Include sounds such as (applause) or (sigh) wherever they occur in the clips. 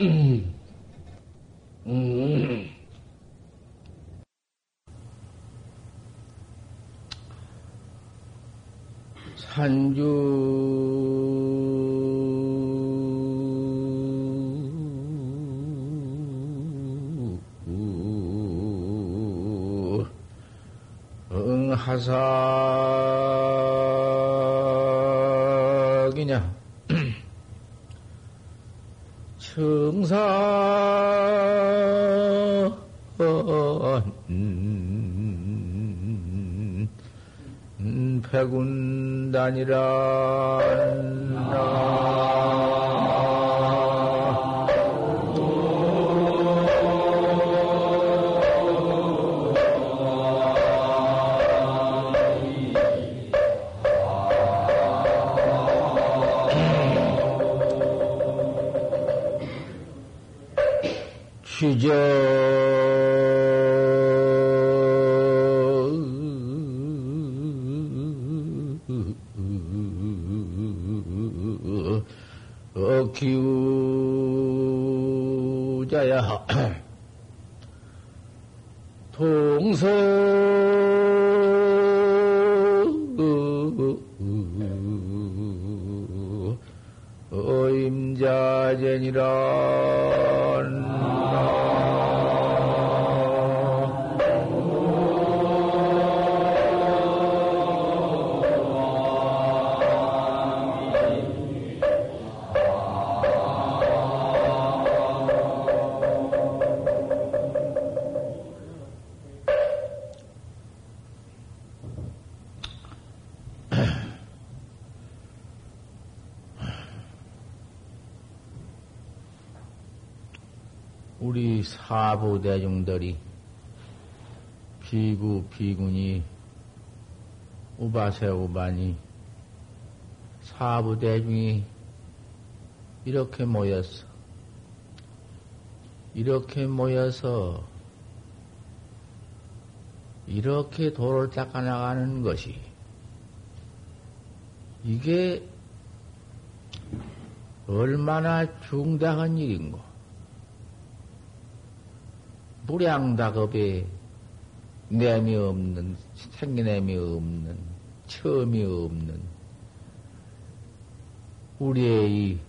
음. 음. 산주 응하사기냐 청사. 백운단이라 어, 기우자야. 동서. 어임자제니라 비군이 우바세 우반이 사부 대중이 이렇게 모였어. 이렇게 모여서 이렇게 도를 닦아 나가는 것이 이게 얼마나 중대한 일인고. 무량다급에 내미 없는, 생기냄이 없는, 처음이 없는, 우리의 이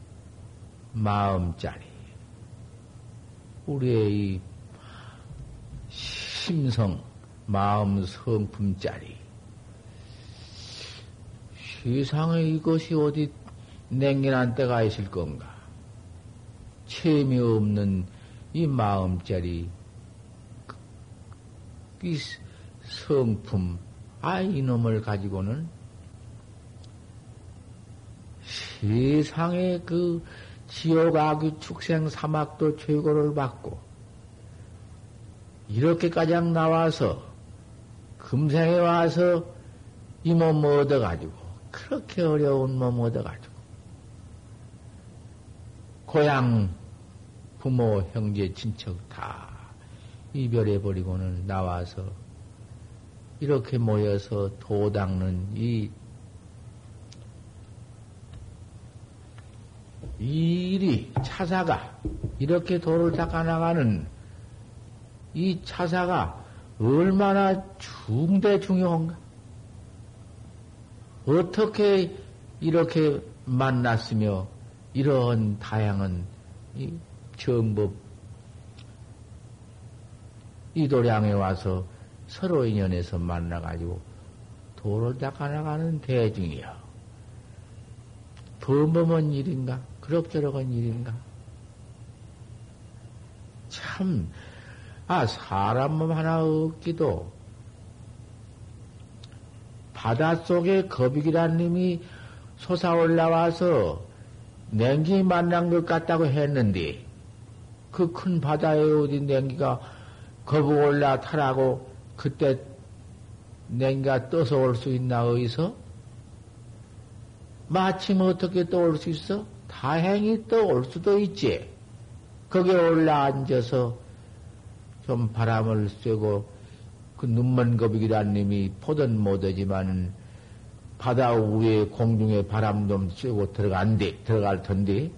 마음짜리, 우리의 이 심성, 마음 성품짜리, 세상에 이것이 어디 냉긴한 때가 있을 건가? 체미 없는 이 마음짜리, 이 성품, 아, 이놈을 가지고는 세상에 그 지옥 악귀 축생 사막도 최고를 받고, 이렇게까지 나와서, 금생에 와서 이 몸 얻어가지고, 그렇게 어려운 몸 얻어가지고, 고향, 부모, 형제, 친척 다 이별해버리고는 나와서 이렇게 모여서 도 닦는 이, 이 일이 차사가 이렇게 도를 닦아 나가는 이 차사가 얼마나 중대 중요한가? 어떻게 이렇게 만났으며 이런 다양한 이 정법 이도량에 와서 서로 인연에서 만나가지고 도를 닦아나가는 대중이요. 범범한 일인가? 그럭저럭한 일인가? 참, 아, 사람 몸 하나 없기도 바닷속에 거북이란 님이 솟아 올라와서 냉기 만난 것 같다고 했는데, 그 큰 바다에 어디 냉기가 거북 올라 타라고 그때 냉가 떠서 올 수 있나 어디서? 마침 어떻게 또올수 있어? 다행히 또올 수도 있지. 거기에 올라 앉아서 좀 바람을 쐬고 그 눈먼 거북이란 님이 포든 못하지만 바다 위에 공중에 바람 좀 쐬고 들어간대, 들어갈 텐데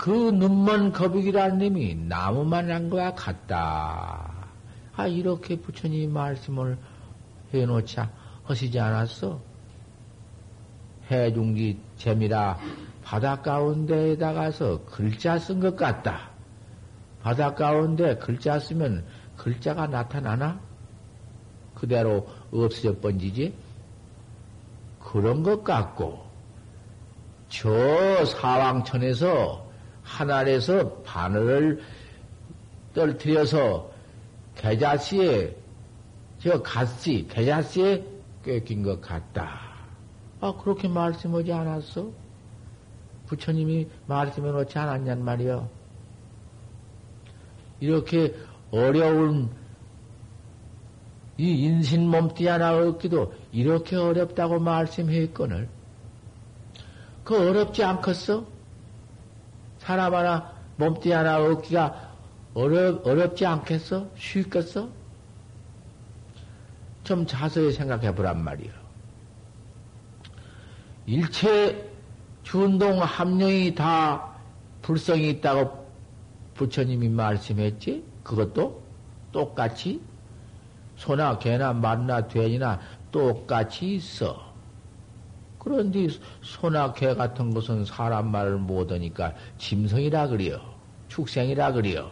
그 눈먼 거북이라는 놈이 나무만 한 거와 같다. 아, 이렇게 부처님 말씀을 해놓자 하시지 않았어? 해중기 재미라 바닷 가운데에 다가서 글자 쓴 것 같다. 바닷 가운데 글자 쓰면 글자가 나타나나? 그대로 없어져 번지지? 그런 것 같고, 저 사왕천에서 하늘에서 바늘을 떨뜨려서 계자씨에, 저 갓씨, 계자씨에 꿰낀 것 같다. 아, 그렇게 말씀하지 않았어? 부처님이 말씀해 놓지 않았냔 말이여. 이렇게 어려운 이 인신 몸띠 하나 얻기도 이렇게 어렵다고 말씀했거늘. 그 어렵지 않겠어? 사람 하나 몸띠 하나 얻기가 어렵, 어렵지 않겠어? 쉽겠어? 좀 자세히 생각해 보란 말이요. 일체 준동 함령이 다 불성이 있다고 부처님이 말씀했지? 그것도 똑같이 소나 개나 말나 돼지나 똑같이 있어. 그런데 소나 개 같은 것은 사람 말을 못하니까 짐승이라 그래요. 축생이라 그래요.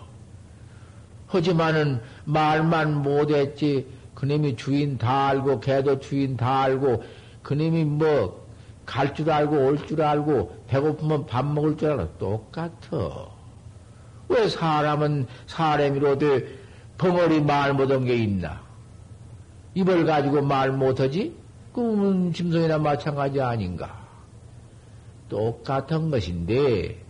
하지만은 말만 못했지 그놈이 주인 다 알고 개도 주인 다 알고 그놈이 뭐 갈 줄 알고 올 줄 알고 배고프면 밥 먹을 줄 알고 똑같아. 왜 사람은 사람이로되 벙어리 말 못한 게 있나? 입을 가지고 말 못하지? 그러면 짐승이나 마찬가지 아닌가? 똑같은 것인데,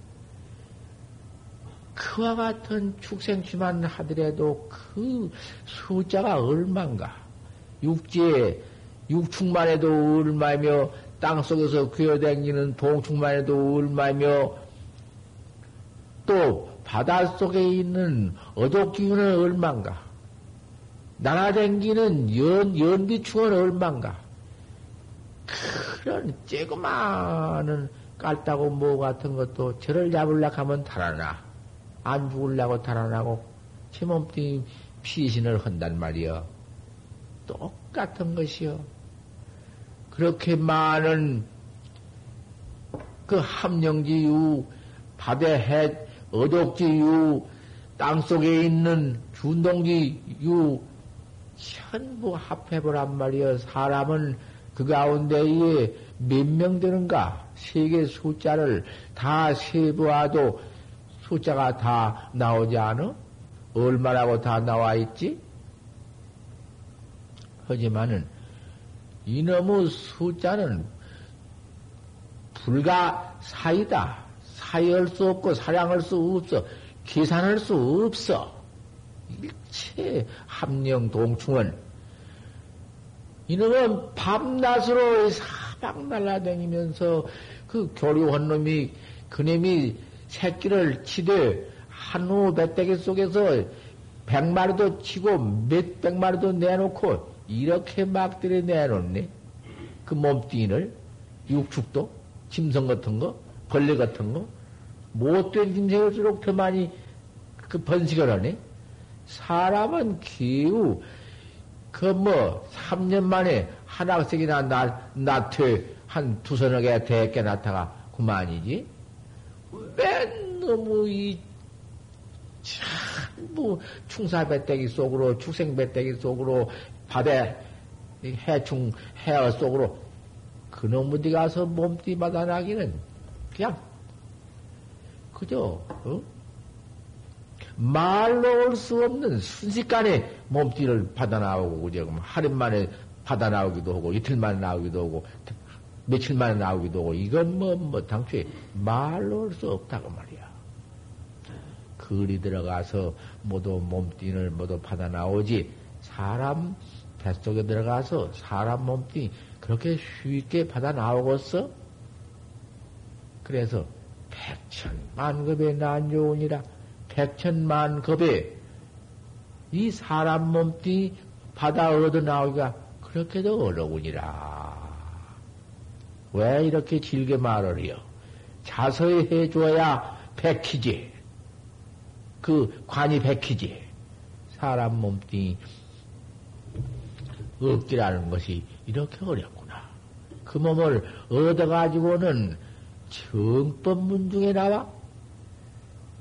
그와 같은 축생취만 하더라도 그 숫자가 얼만가? 육지에 육축만 해도 얼마며 땅 속에서 귀어다니는 동축만 해도 얼마며 또 바다 속에 있는 어독기운은 얼만가? 날아댕기는 연, 연비충은 얼만가? 그런 쬐그마한 깔따고 뭐 같은 것도 저를 잡으려고 하면 달아나. 안 죽으려고 달아나고 제 몸뚱이 피신을 한단 말이여. 똑같은 것이요. 그렇게 많은 그 함령지유, 바다해, 어독지유, 땅 속에 있는 준동지유, 전부 합해보란 말이여. 사람은 그 가운데 에 몇 명 되는가? 세계 숫자를 다 세보아도 숫자가 다 나오지 않아? 얼마라고 다 나와 있지? 하지만은 이놈의 숫자는 불가 사이다. 사이할 수 없고 사량할 수 없어. 계산할 수 없어. 일체 함령 동충은 이놈은 밤낮으로 사방 날라다니면서 그 교류한 놈이 그놈이 새끼를 치되 한우 배때기 속에서 백마리도 치고 몇백 마리도 내놓고 이렇게 막들이 내놓네. 그 몸뚱이를 육축도 짐승 같은 거 벌레 같은 거 못된 짐승일수록 더 많이 그 번식을 하네. 사람은 기우 그 뭐 3년 만에 한 학생이나 나, 나퇴 한 두서너 개 대개 나타가 그만이지. 맨 너무 이 참 뭐 충사 배때기 속으로 축생 배때기 속으로 바다 해충 해어 속으로 그놈 어디 가서 몸띠 받아나기는 그냥 그저 어? 말로 올 수 없는 순식간에 몸띠를 받아 나오고, 그제, 하루 만에 받아 나오기도 하고, 이틀 만에 나오기도 하고, 며칠 만에 나오기도 하고, 이건 뭐, 뭐, 당초에 말로 올 수 없다고 말이야. 글이 들어가서 모두 몸띠를 모두 받아 나오지, 사람 뱃속에 들어가서 사람 몸띠 그렇게 쉽게 받아 나오겠어? 그래서 백천만급의 난조운이라 백천만 급에 이 사람 몸뚱이 받아 얻어 나오기가 그렇게도 어려우니라. 왜 이렇게 길게 말을 해요? 자서히 해줘야 백희지. 그 관이 백희지. 사람 몸뚱이 없기라는 것이 이렇게 어렵구나. 그 몸을 얻어가지고는 정법문 중에 나와?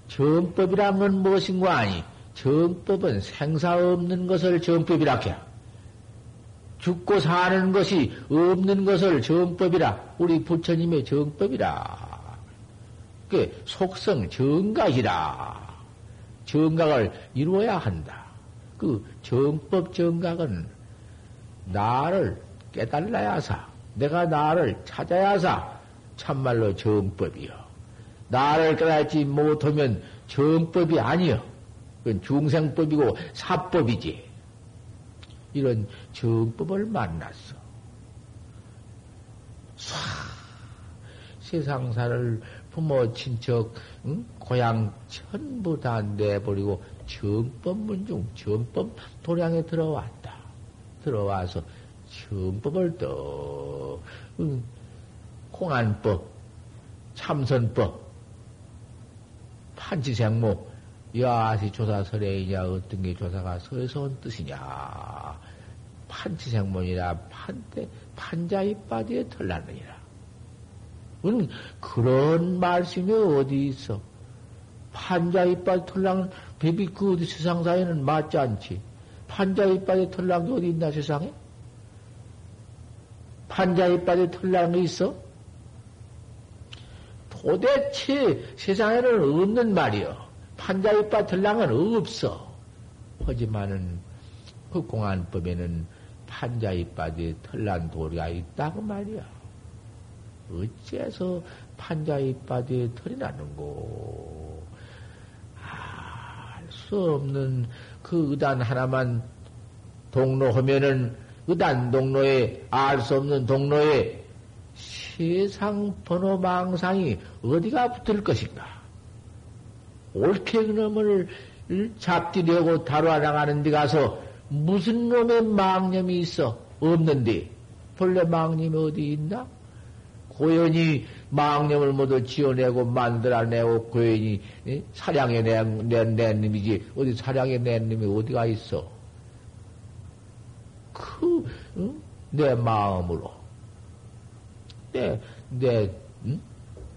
정법이란 건 무엇인가 아니? 정법은 생사 없는 것을 정법이라 해. 죽고 사는 것이 없는 것을 정법이라. 우리 부처님의 정법이라. 그 속성 정각이라. 정각을 이루어야 한다. 그 정법 정각은 나를 깨달아야사. 내가 나를 찾아야사. 참말로 정법이요. 나를 깨닫지 못하면 정법이 아니요. 그건 중생법이고 사법이지. 이런 정법을 만났어. 쏴! 세상사를 부모, 친척, 응? 고향 전부 다 내버리고 정법 문중, 정법 도량에 들어왔다. 들어와서 정법을 또, 응? 공안법, 참선법, 판치생모, 야시 조사설에이냐 어떤 게 조사가 서에서 온 뜻이냐. 판치생문이라 판때 판자이 빠지에 털났느니라. 은 그런 말씀이 어디 있어? 판자이 빠지 털랑은 베비 그 어디 세상사에는 맞지 않지. 판자이 빠지 털랑이 어디 있나 세상에? 판자이 빠지 털랑이 있어 도대체 세상에는 없는 말이여 판자이빠 들랑은 없어. 하지만은 그 공안법에는 판자이빠에 털난 도리가 있다고 말이야. 어째서 판자이빠에 털이 나는고? 알수 없는 그 의단 하나만 동로하면은 의단 동로에 알 수 없는 동로에 세상 번호 망상이 어디가 붙을 것인가? 옳게 그놈을 잡디려고 다루어 나가는 데 가서 무슨 놈의 망념이 있어? 없는데. 본래 망념이 어디 있나? 고연히 망념을 모두 지어내고 만들어내고 고연히 사량에 낸, 낸, 낸 놈이지. 어디 사량에 낸 놈이 어디가 있어? 그, 응? 내 마음으로. 내, 내, 응?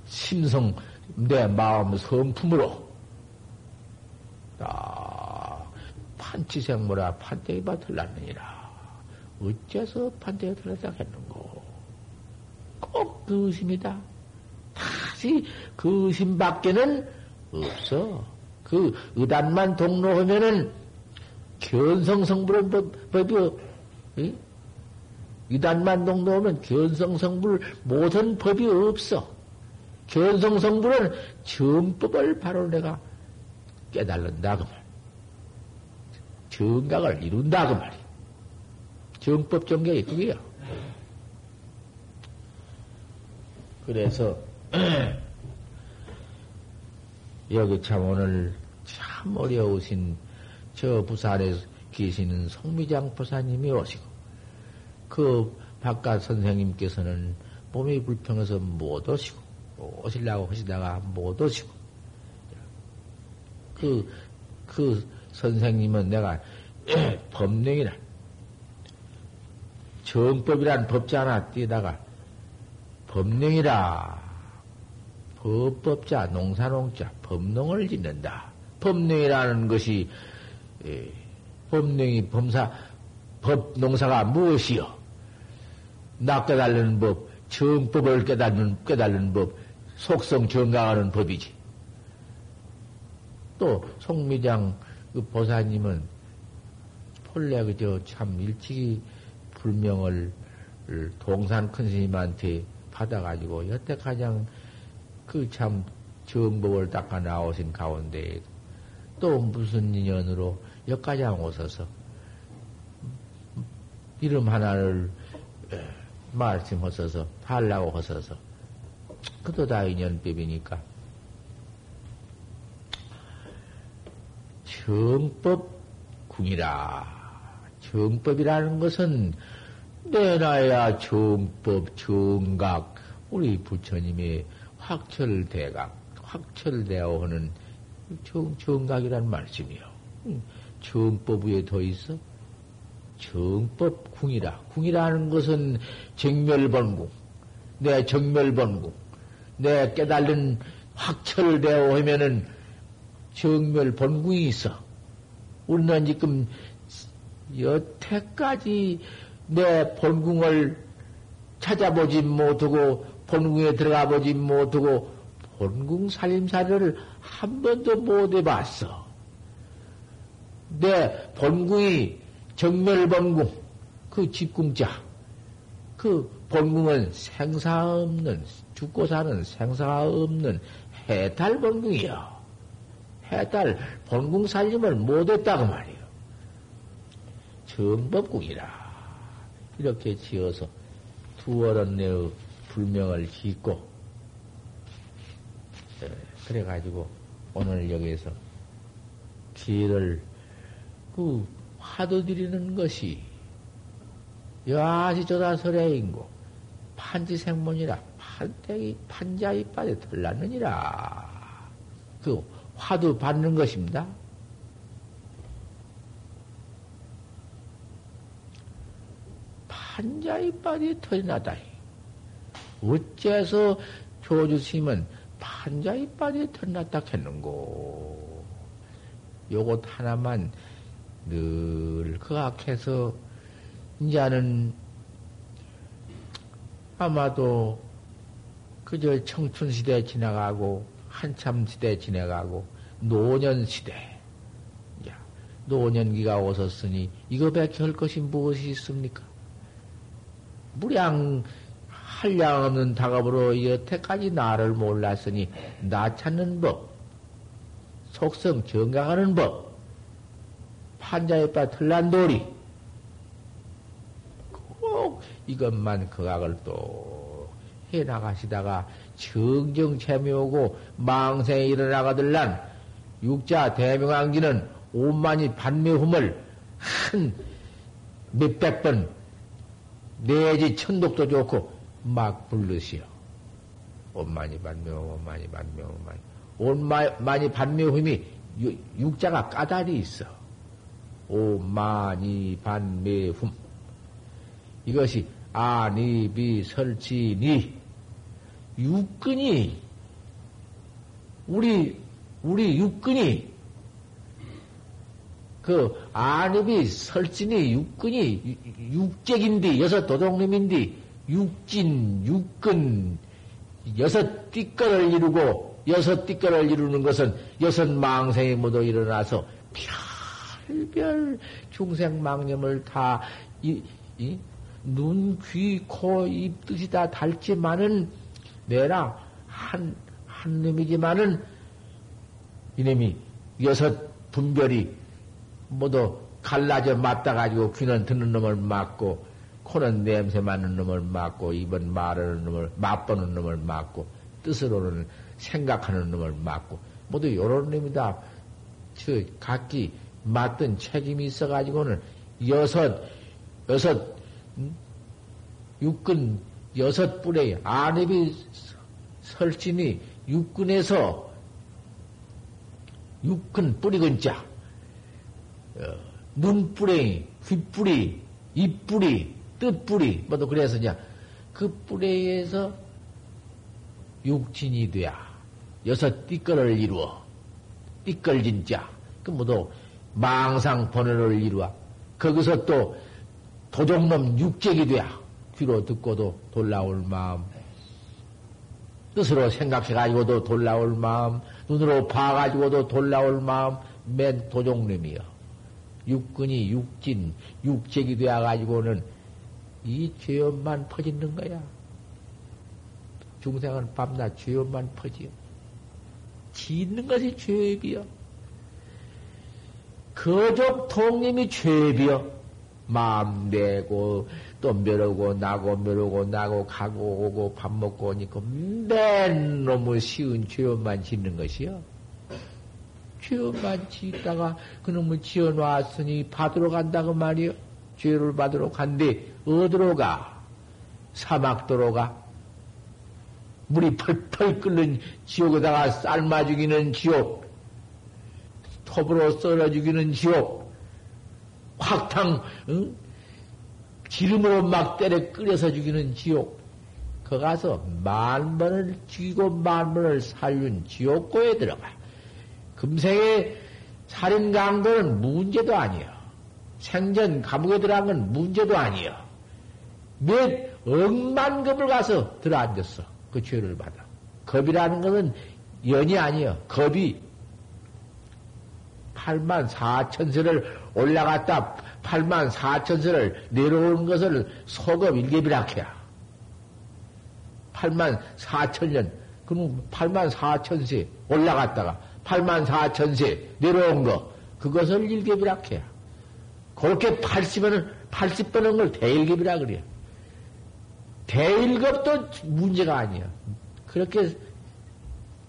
심성, 내 마음 성품으로. 딱 판치생모라 판때기 밭을 났느니라. 어째서 판때기 들었다 했는고? 꼭 그 의심이다. 다시 그 의심 밖에는 없어. 그 의단만 동로하면은 견성성불은 법, 법 이 의단만 동로하면 견성성불 모든 법이 없어. 견성성불은 정법을 바로 내가 깨달는다 그 말. 정각을 이룬다 그 말이. 정법 정각이 그게야. 그래서 (clears throat) 여기 참 오늘 참 어려우신 저 부산에 계시는 송미장 보사님이 오시고 그 바깥 선생님께서는 몸이 불평해서 못 오시고 오시려고 하시다가 못 오시고 그, 그 선생님은 내가 (clears throat) 법령이란, 정법이란 법자 하나 띄다가 법령이라 법법자, 농사농자, 법농을 짓는다. 법령이라는 것이, 에, 법령이 범사, 법, 농사가 무엇이요? 나 깨달는 법, 정법을 깨닫는, 깨달는 법, 속성 정강하는 법이지. 또 송미장 그 보사님은 본래 그저 참 일찍이 불명을 동산 큰 스님한테 받아가지고 여태 가장 그 참 정법을 닦아 나오신 가운데 또 무슨 인연으로 역가장 오셔서 이름 하나를 말씀하셔서 달라고 하셔서 그도 다 인연법이니까 정법궁이라. 정법이라는 것은 내놔야 정법, 정각, 우리 부처님의 확철대각, 확철되어 하는 정, 정각이란 말씀이요. 정법 위에 더 있어? 정법 궁이라. 궁이라는 것은 정멸번궁. 내 정멸번궁. 내 깨달은 확철되어 하면은 정멸번궁이 있어. 우리는 지금 여태까지 내 본궁을 찾아보지 못하고 본궁에 들어가 보지 못하고 본궁 살림살이를 한 번도 못 해봤어. 내 본궁이 정멸본궁, 그 집궁자, 그 본궁은 생사 없는, 죽고 사는 생사 없는 해탈 본궁이요. 해탈 본궁 살림을 못했다고 말이요. 정법궁이라. 이렇게 지어서 두어른 내의 불명을 짓고, 예, 그래가지고 오늘 여기에서 길을 그 화두 드리는 것이 여하시 조다설의인고 판지생문이라 판때기 판자 이빨에 털났느니라 그 화두 받는 것입니다. 판자 이빨이 털이 나다. 어째서 조주심은 판자 이빨이 털났다 했는고. 요것 하나만 늘 그악해서 이제는 아마도 그저 청춘 시대 지나가고 한참 시대 지나가고 노년 시대 노년기가 오셨으니 이거밖에 할 것이 무엇이 있습니까? 무량 한량 없는 작업으로 여태까지 나를 몰랐으니 나 찾는 법, 속성 정강하는 법, 판자에 빠 틀란돌이 꼭 이것만 거각을 또 해나가시다가 정정 재미오고 망생에 일어나가들란 육자 대명왕지는 오만이 반매hum을 한 몇백 번 내지 천독도 좋고 막 부르시오. 온만이 반매움, 온만이 반매움, 온만이 온만이 반매움이 육자가 까다리 있어. 오마니 반매훔. 이것이 아니비 설치니 육근이 우리 우리 육근이 그 아니비 설진이 육근이 육적인데 여섯 도둑님인데 육진 육근 여섯 띠끌을 이루고 여섯 띠끌을 이루는 것은 여섯 망생이 모두 일어나서 별별 중생 망념을 다, 이, 이, 눈, 귀, 코, 입 뜻이 다 닳지만은, 내라, 한, 한 놈이지만은, 이놈이 여섯 분별이 모두 갈라져 맞다가지고 귀는 듣는 놈을 맞고, 코는 냄새 맡는 놈을 맞고, 입은 말하는 놈을, 맛보는 놈을 맞고, 뜻으로는 생각하는 놈을 맞고, 모두 요런 놈이 다, 저, 각기 맡은 책임이 있어가지고는 여섯, 여섯, 음? 육근 여섯 뿔의 안입이 설진이 육근에서 육근 뿌리 근 자, 어, 눈뿌리, 귓뿌리, 입뿌리, 뜻뿌리, 뭐도 그래서 그 뿌리에서 육진이 돼야 여섯 띠끌을 이루어 띠끌진 자, 그 뭐도 망상 번호를 이루어 거기서 또 도적놈 육적이 돼야 귀로 듣고도 돌아올 마음. 뜻으로 생각해가지고도 돌아올 마음. 눈으로 봐가지고도 돌아올 마음. 맨 도종놈이여. 육근이 육진 육적이 되어가지고는 이 죄업만 퍼지는 거야. 중생은 밤낮 죄업만 퍼지요 짓는 것이 죄업이요 거족 통님이 죄비여 마음 내고 또 멸하고 나고 멸하고 나고 가고 오고 밥 먹고 오니까 맨 너무 쉬운 죄업만 짓는 것이요. 죄업만 짓다가 그놈을 지어놨으니 받으러 간다고 말이요. 죄를 받으러 간대 어디로 가? 사막도로 가? 물이 펄펄 끓는 지옥에다가 삶아 죽이는 지옥, 톱으로 썰어 죽이는 지옥, 확탕, 응? 기름으로 막 때려 끓여서 죽이는 지옥, 거 가서 만 번을 죽이고 만 번을 살륜 지옥고에 들어가. 금생에 살인 강도는 문제도 아니요. 생전 감옥에 들어간 건 문제도 아니요. 몇 억만 급을 가서 들어앉았어. 그 죄를 받아. 겁이라는 것은 연이 아니요. 겁이 8만 4천세를 올라갔다 8만 4천세를 내려오는 것을 소급 일개비락해야. 8만 4천년, 그럼 8만 4천세 올라갔다가 8만 4천세 내려온 거, 그것을 일개비락해야. 그렇게 80번을, 80번 한걸 대일급이라 그래요. 대일급도 문제가 아니야. 그렇게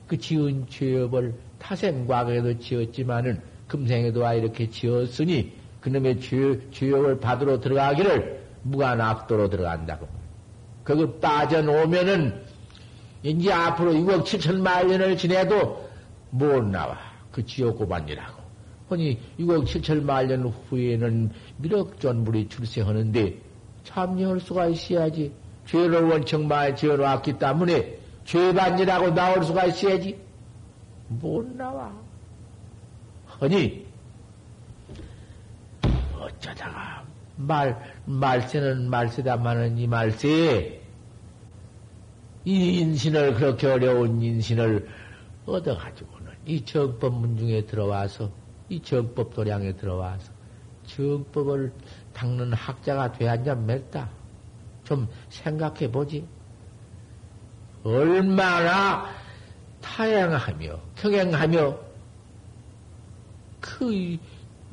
그 지은 죄업을 타생 과거에도 지었지만은 금생에도 와 이렇게 지었으니 그놈의 죄, 죄업을 받으러 들어가기를 무관악도로 들어간다고. 그거 빠져놓으면은 이제 앞으로 6억 7천만 년을 지내도 못 나와. 그 지옥 고반이라고. 허니 6억 7천만 년 후에는 미륵전물이 출세하는데 참여할 수가 있어야지. 죄를 원청 많이 지어놓았기 때문에 죄반이라고 나올 수가 있어야지. 못 나와. 허니 어쩌다가 말, 말세는 말세다마는 이 말세에 이 인신을 그렇게 어려운 인신을 얻어 가지고는 이 정법문 중에 들어와서 이 정법 도량에 들어와서 정법을 닦는 학자가 돼야냐 맺다. 좀 생각해 보지. 얼마나 타양하며 경행하며 그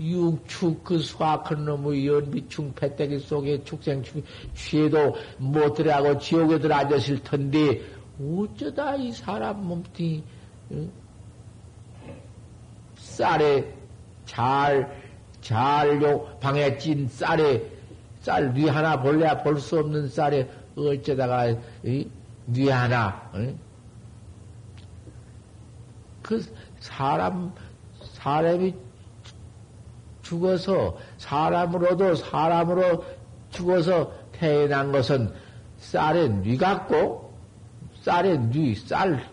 육축 그 수악한 놈의 연비충 패대기 속에 축생충 취해도 못 들어가고 지옥에 들어 앉으실 텐데 어쩌다 이 사람 몸뚱이 응? 쌀에 잘, 잘요 방에 찐 쌀에 쌀뉘 하나 볼래야 볼 수 없는 쌀에 어쩌다가 뉘 하나 응? 그 사람 사람이 죽어서 사람으로도 사람으로 죽어서 태어난 것은 쌀에 뉘 같고 쌀에 뉘, 쌀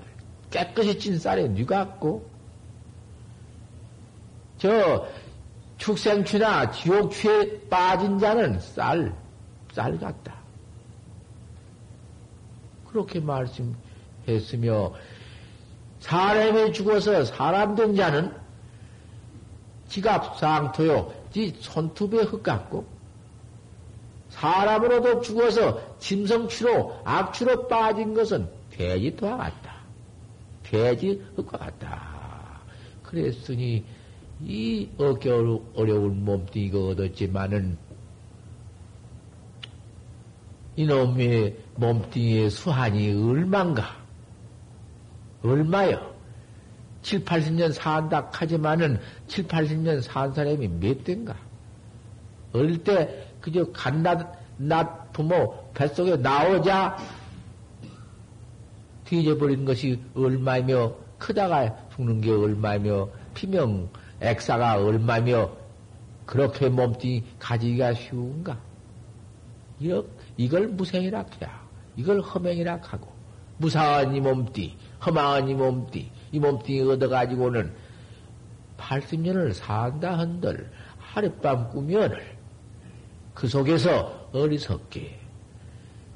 깨끗이 찐 쌀에 뉘 같고 저 축생취나 지옥취에 빠진 자는 쌀, 쌀 같다. 그렇게 말씀했으며 사람이 죽어서 사람 된 자는 지갑 상토요, 지 손톱에 흙 같고, 사람으로도 죽어서 짐승취로, 악취로 빠진 것은 돼지토와 같다. 돼지 흙과 같다. 그랬으니, 이 어깨 어려운 몸뚱이가 얻었지만은, 이놈의 몸뚱이의 수한이 얼만가? 얼마요? 7, 80년 산다 하지만은 7, 80년 산 사람이 몇 대인가? 어릴 때 그저 갓낮, 낮 부모 뱃속에 나오자 뒤져버린 것이 얼마며 크다가 죽는 게 얼마며 피명 액사가 얼마며 그렇게 몸뚱이 가지기가 쉬운가? 이걸 무생이라 해야 이걸 허맹이라 하고 무상한 이 몸띠, 허망한 이 몸띠, 이 몸뚱이 얻어가지고는 80년을 산다 한들 하룻밤 꾸면을 그 속에서 어리석게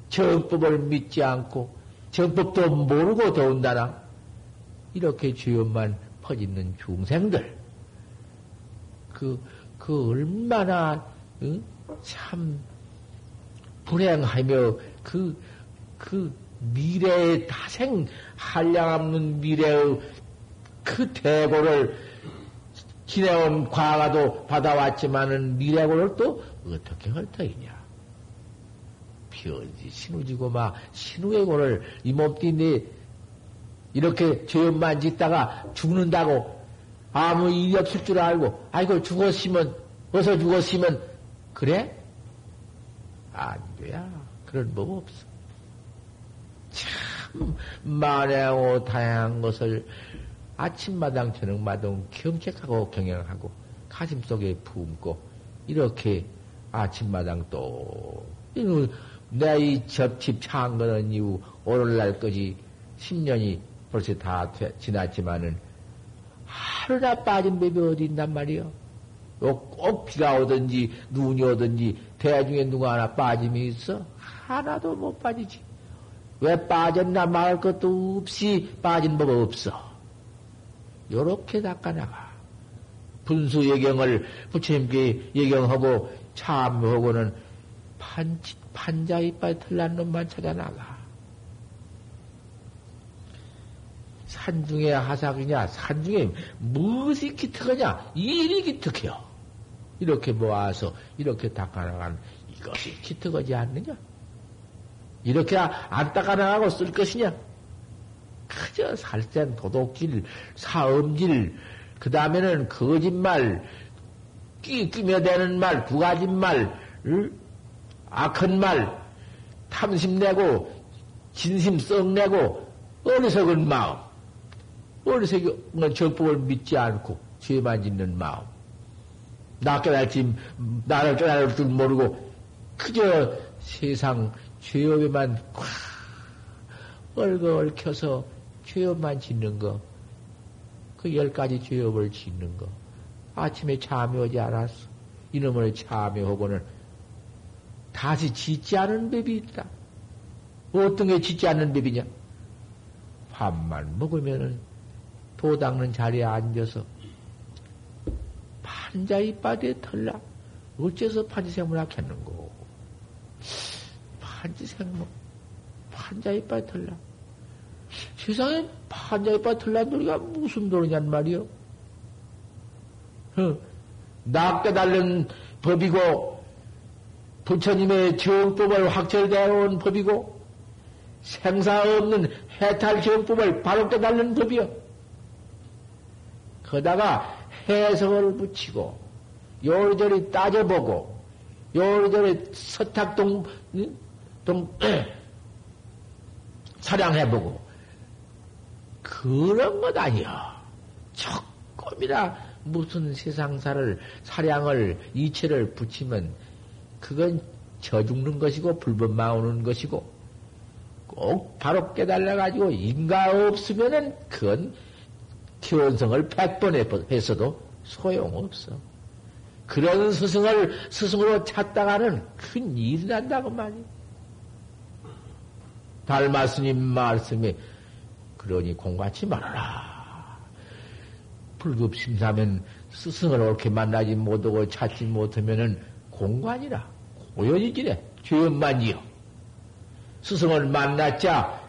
정법을 믿지 않고 정법도 모르고 더운다나 이렇게 주연만 퍼지는 중생들 그, 그 얼마나 응? 참 불행하며 그, 그 미래의 다생 한량없는 미래의 그 대고를 지내온 과거도 받아왔지만은 미래고를 또 어떻게 할 터이냐. 편지 신우지고 막 신우의 고를 이 몸띠 내 이렇게 죄업만 짓다가 죽는다고 아무 일이 없을 줄 알고 아이고 죽었으면 어서 죽었으면 그래? 안 돼야 그런 법 없어. 참참 만행하고 다양한 것을 아침마당 저녁마당 경책하고 경영하고 가슴 속에 품고 이렇게 아침마당 또내이 접집 거는 이후 오늘날까지 10년이 벌써 다 지났지만은 하루나 빠진 법이 어디 있단 말이요. 꼭 비가 오든지 눈이 오든지 대중에 누가 하나 빠짐이 있어? 하나도 못 빠지지. 왜 빠졌나 말할 것도 없이 빠진 법 없어. 요렇게 닦아나가. 분수 예경을 부처님께 예경하고 참하고는 판, 판자 이빨 털난 놈만 찾아나가. 산 중에 하삭이냐, 산 중에 무엇이 기특하냐, 일이 기특해요. 이렇게 모아서 이렇게 닦아나간 이것이 기특하지 않느냐? 이렇게 안 닦아나가고 쓸 것이냐? 그저 살센 도둑질, 사음질, 그 다음에는 거짓말, 끼, 끼며대는 말, 두 가지 말, 응? 악한 말, 탐심내고, 진심 썩내고, 어리석은 마음, 어리석은 정법을 믿지 않고, 죄만 짓는 마음, 나 깨달지, 나를 깨달을 줄 모르고, 그저 세상 죄업에만 콱 얼거 얽혀서 죄업만 짓는 거, 그 열 가지 죄업을 짓는 거. 아침에 잠이 오지 않았어. 이놈을 참여하고는 다시 짓지 않은 법이 있다. 어떤 게 짓지 않는 법이냐? 밥만 먹으면은 도 닦는 자리에 앉아서 판자 이빠에 털라. 어째서 판지생물 하겠는고? 판지생물, 판자 이빠에 털라. 세상에 판자 이빠에 털란 소리가 무슨 도리냔 말이요? 어, 나 깨달는 법이고, 부처님의 정법을 확철되어 온 법이고, 생사 없는 해탈 정법을 바로 깨달는 법이요. 거다가 해석을 붙이고, 요리저리 따져보고, 요리저리 서탁동, 동, 사량해보고, (clears throat) 그런 것 아니야. 조금이나 무슨 세상사를, 사량을, 이체를 붙이면, 그건 저 죽는 것이고, 불법만 오는 것이고, 꼭 바로 깨달아 가지고, 인가 없으면은, 그건 견성을 백 번 했어도 소용없어. 그런 스승을 스승으로 찾다가는 큰 일이 난다고 말이야. 달마 스님 말씀에 그러니 공같이 말하라. 불급심사면 스승을 옳게 만나지 못하고 찾지 못하면은 공관이라 고연이지래 죄업만이요. 스승을 만났자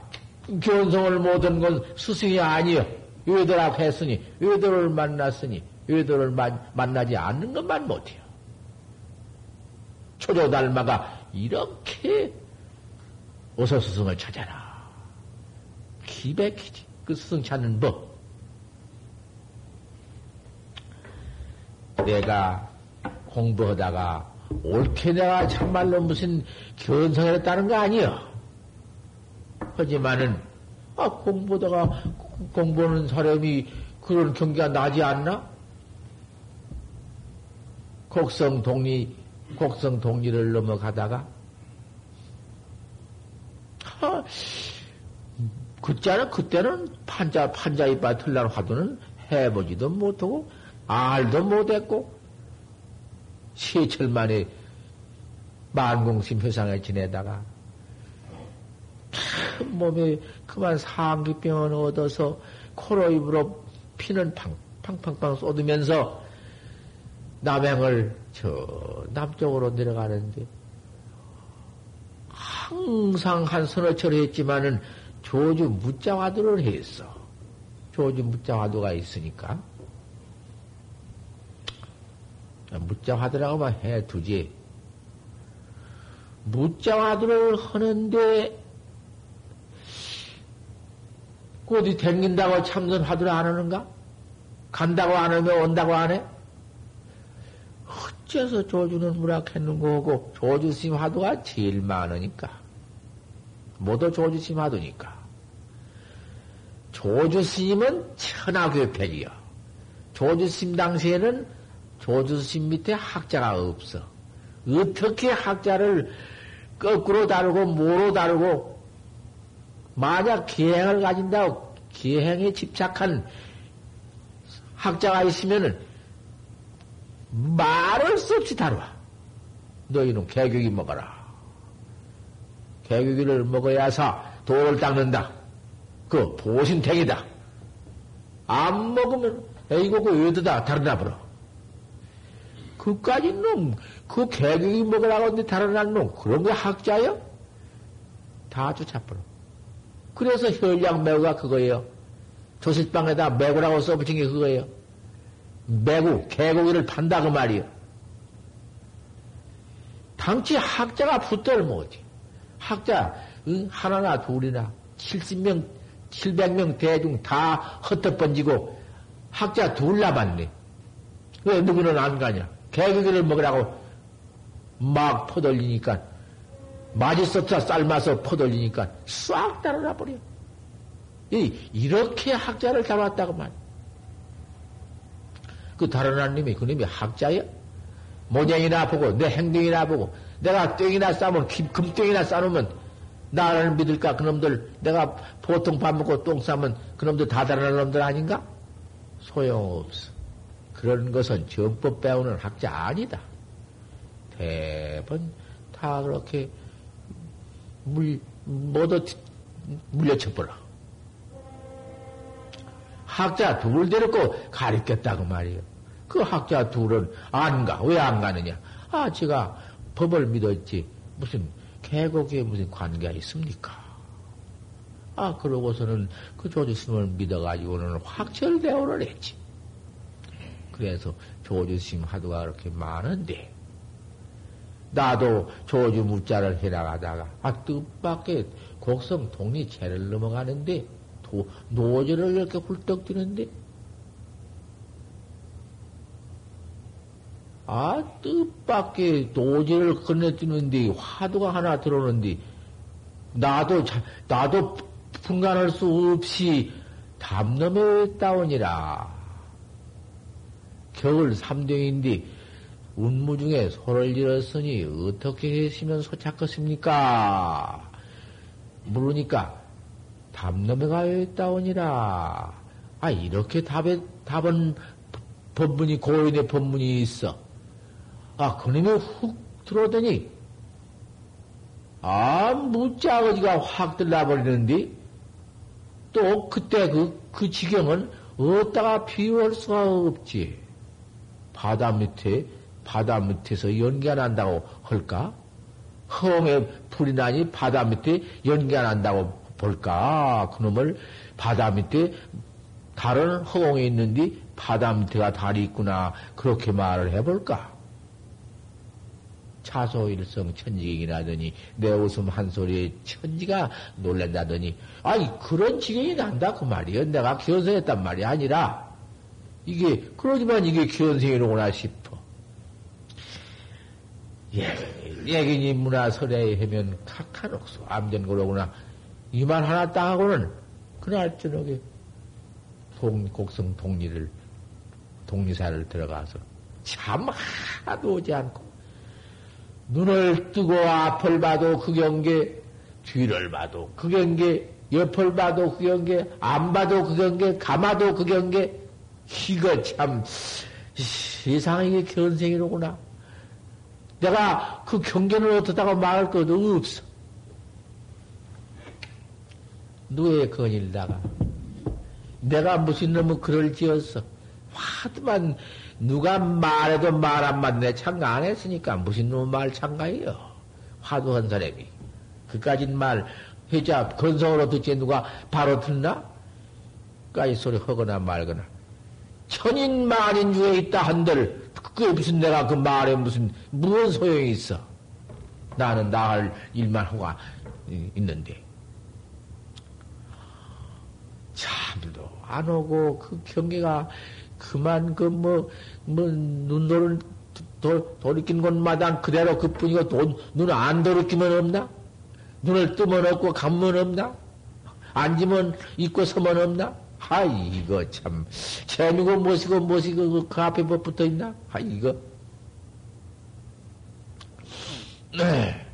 견성을 못한 건 스승이 아니요. 외도라고 했으니, 외도를 만났으니, 외도를 만, 만나지 않는 것만 못해요. 초조달마가 이렇게 어서 스승을 찾아라. 기백히지. 그 스승 찾는 법. 내가 공부하다가 옳게 내가 참말로 무슨 견성을 했다는 거 아니여. 하지만은, 아, 공부하다가 공부하는 사람이 그런 경계가 나지 않나? 곡성 동리, 곡성 동리를 넘어가다가, 하, (laughs) 그때는, 그때는 판자, 판자 이빨 틀난 화두는 해보지도 못하고, 알도 못했고, 세철 만에 만공심 회상에 지내다가, 몸에 그만 상기병을 얻어서 코로 입으로 피는 팡, 팡팡팡 쏟으면서 남행을 저 남쪽으로 내려가는데 항상 한 서너 철 했지만은 조주 무자화두를 했어. 조주 무자화두가 있으니까. 무자화두라고만 해두지. 무자화두를 하는데 어디 댕긴다고 참선하더라 안 하는가? 간다고 안 하면 온다고 안 해? 어째서 조주는 무락했는 거고 조주심 화두가 제일 많으니까 모두 조주심 화두니까 조주 스님은 천하교편이요. 조주 스님 당시에는 조주 스님 밑에 학자가 없어. 어떻게 학자를 거꾸로 다루고 뭐로 다루고 만약 기행을 가진다고 기행에 집착한 학자가 있으면은 말을 수 없이 다루어. 너희는 개교기 먹어라. 개교기를 먹어야사 돌을 닦는다. 그 보신택이다. 안 먹으면 에이고 그 어디다 다르나 보러. 그까지 놈, 그 개교기 먹으라고 하는데 다른 놈, 그런 게 학자요? 다 쫓아버려. 그래서 혈량 매구가 그거예요. 조실방에다 매구라고 써붙인 게 그거예요. 매구, 개고기를 판다 그 말이요. 당치 학자가 붙들을 못지. 학자, 응? 하나나 둘이나 70명, 700명 대중 다 헛헛번지고 학자 둘 남았네. 왜 누구는 안 가냐? 개고기를 먹으라고 막 퍼돌리니까 맛있었다 삶아서 퍼돌리니까 싹 따라나 버려. 이, 이렇게 학자를 다뤘다고 말. 그 다른 하나님이 그놈이 학자야? 모양이나 보고 내 행동이나 보고 내가 땡이나 싸면 금땡이나 싸놓으면 나를 믿을까 그놈들 내가 보통 밥 먹고 똥 싸면 그놈들 다 다른 놈들 아닌가? 소용없어. 그런 것은 정법 배우는 학자 아니다. 대번 다 그렇게 물, 모두 물려쳐버려. 학자 둘 데리고 가르쳤다고 말이에요. 그 학자 둘은 안 가. 왜 안 가느냐? 아, 제가 법을 믿었지. 무슨 계곡에 무슨 관계가 있습니까? 아, 그러고서는 그 조주스님을 믿어가지고는 확철대오를 했지. 그래서 조주스님 하도가 그렇게 많은데, 나도 조주 무자를 해나가다가, 아, 뜻밖의 곡성 동리 채를 넘어가는데, 도, 노저를 이렇게 훌떡 뛰는데, 아, 뜻밖의 노지를 건너뛰는데, 화두가 하나 들어오는데, 나도, 나도 분간할 수 없이 담넘에 따오니라. 겨울 삼경인데, 운무 중에 소를 잃었으니 어떻게 했으면 소착했습니까? 물으니까 답nom에 가여 있다오니라. 아, 이렇게 답에, 답은 법문이, 고인의 법문이 있어. 아, 그놈이 훅 들어오더니, 아, 무짜거지가 확 들라버리는데, 또 그때 그, 그 지경은 어디다가 비유할 수가 없지. 바다 밑에, 바다 밑에서 연기가 난다고 할까? 허공에 불이 나니 바다 밑에 연기가 난다고 볼까? 그놈을 바다 밑에 다른 허공에 있는데 바다 밑에가 달이 있구나. 그렇게 말을 해볼까? 차소일성 천지경이라더니 내 웃음 한 소리에 천지가 놀란다더니 아니 그런 지경이 난다 그 말이야. 내가 견성했단 말이 아니라 이게 그러지만 이게 견성이로구나 싶어. 예, 예긴이 문화설에 하면 카카록소 암전고로구나. 이 말 하나 딱 하고는 그날 저녁에 동, 곡성 동리를, 동리사를 들어가서 참 하나도 오지 않고 눈을 뜨고 앞을 봐도 그 경계, 뒤를 봐도 그 경계, 옆을 봐도 그 경계, 안 봐도 그 경계, 감아도 그 경계, 이거 참 세상에 견생이로구나. 내가 그 경계를 어떻다고 말할 것도 없어. 누구의 건일다가 내가 무슨 놈의 글을 지었어. 하도만 누가 말해도 말 한마디 참가 안 했으니까 무슨 놈의 말 참가해요. 화두한 사람이. 그까진 말 해자 건성으로 듣지 누가 바로 듣나? 까지 소리 하거나 말거나. 천인 만인 중에 있다 한들 그게 무슨 내가 그 말에 무슨 무슨 소용이 있어. 나는 나 할 일만 하고 있는데. 참도 안 오고 그 경계가 그만 그 뭐 뭐 눈노를 돌이킨 곳마다 그대로 그뿐이고 눈 안 돌이키면 없나? 눈을 뜨면 없고 감면 없나? 앉으면 있고 서면 없나? 하, 이거 참, 재미고 무엇이고 무엇이고 그 앞에 뭐 붙어 있나? 하, 이거. 네.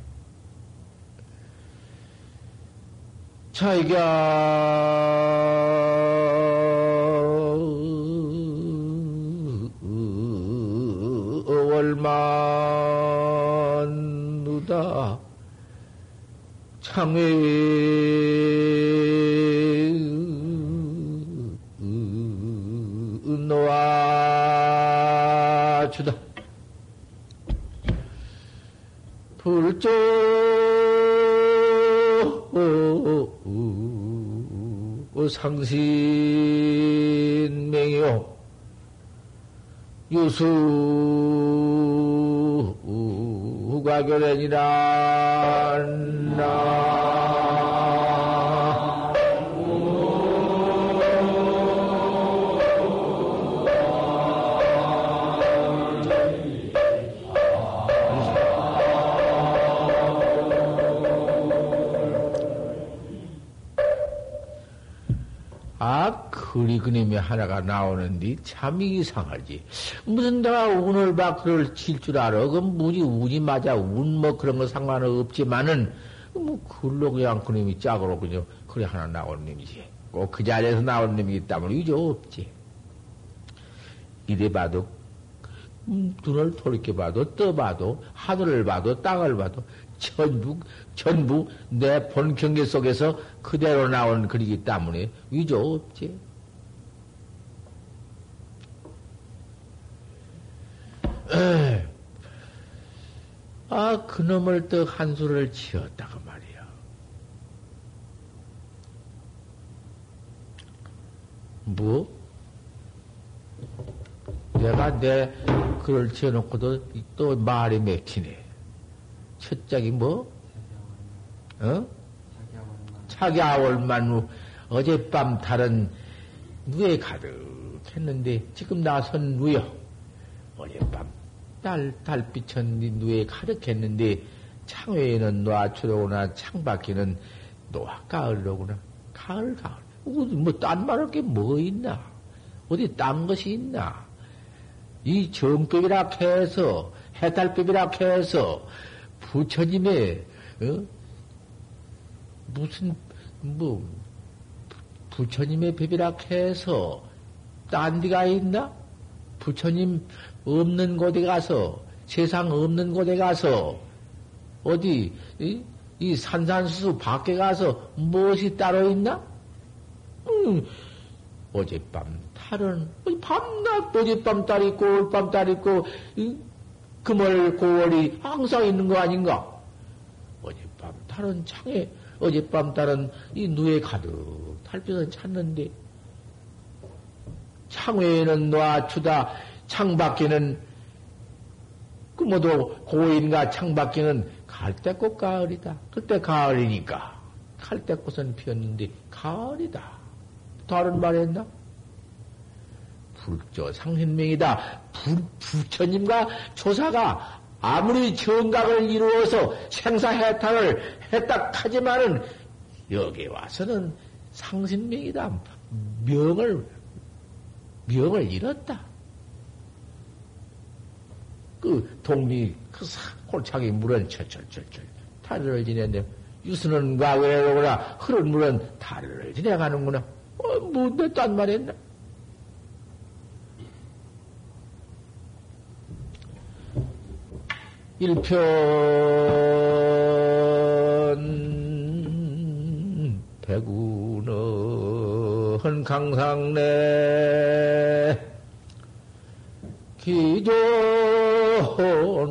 자기가 만 누다. 창회 놓아주다. 불조 상신맹요 유수 후가결연이라 그리 그림이 하나가 나오는데 참 이상하지. 무슨 내가 운을 봐 그걸 칠줄 알아. 그 운이 운이 맞아. 운 뭐 그런 거 상관은 없지만은 뭐 글로 그냥 그림이 짝으로 그냥 그래 하나 나오는 놈이지. 꼭 그 자리에서 나오는 놈이기 때문에 이제 없지. 이래 봐도 음, 눈을 돌이켜 봐도 떠 봐도 하늘을 봐도 땅을 봐도 전부 전부 내 본 경계 속에서 그대로 나온 글이기 때문에 위조 없지. 아, 그놈을 또 한수를 지었다고 말이야. 뭐? 내가 내 글을 지어놓고도 또 말이 맥히네. 첫짝이 뭐? 어? 차기 아월만 후 어젯밤 달은 누에 가득했는데 지금 나선 누여 어젯밤 달, 달빛은 누에 가득했는데 창외에는 노아초로구나 창밖에는 노아 가을로구나 가을 가을 뭐딴 말할 게 뭐 있나 어디 딴 것이 있나 이 정법이라 해서 해탈법이라 해서 부처님의 어? 무슨 뭐 부처님의 법이라 해서 딴 데가 있나? 부처님 없는 곳에 가서, 세상 없는 곳에 가서, 어디, 이, 이 산산수수 밖에 가서 무엇이 따로 있나? 음, 어젯밤 달은, 밤낮 어젯밤 달 있고, 올밤 달 있고, 이, 금월, 고월이 항상 있는 거 아닌가? 어젯밤 달은 창에, 어젯밤 달은 이 누에 가득 달빛은 찾는데, 창외에는 놔주다 창밖에는 그 모두 고인과 창밖에는 갈대꽃 가을이다. 그때 가을이니까 갈대꽃은 피었는데 가을이다. 다른 말 했나? 불조 상신명이다. 부, 부처님과 조사가 아무리 정각을 이루어서 생사해탈을 했다 하지만은 여기 와서는 상신명이다. 명을 명을 잃었다. 그 동리 그 골차기 물은 철철철철 다리를 지내는데 유수는 과거에로구나 흐른 물은 다리를 지내가는구나. 어, 뭔데 딴 말했나? 일편 백운어 헌강상내 기조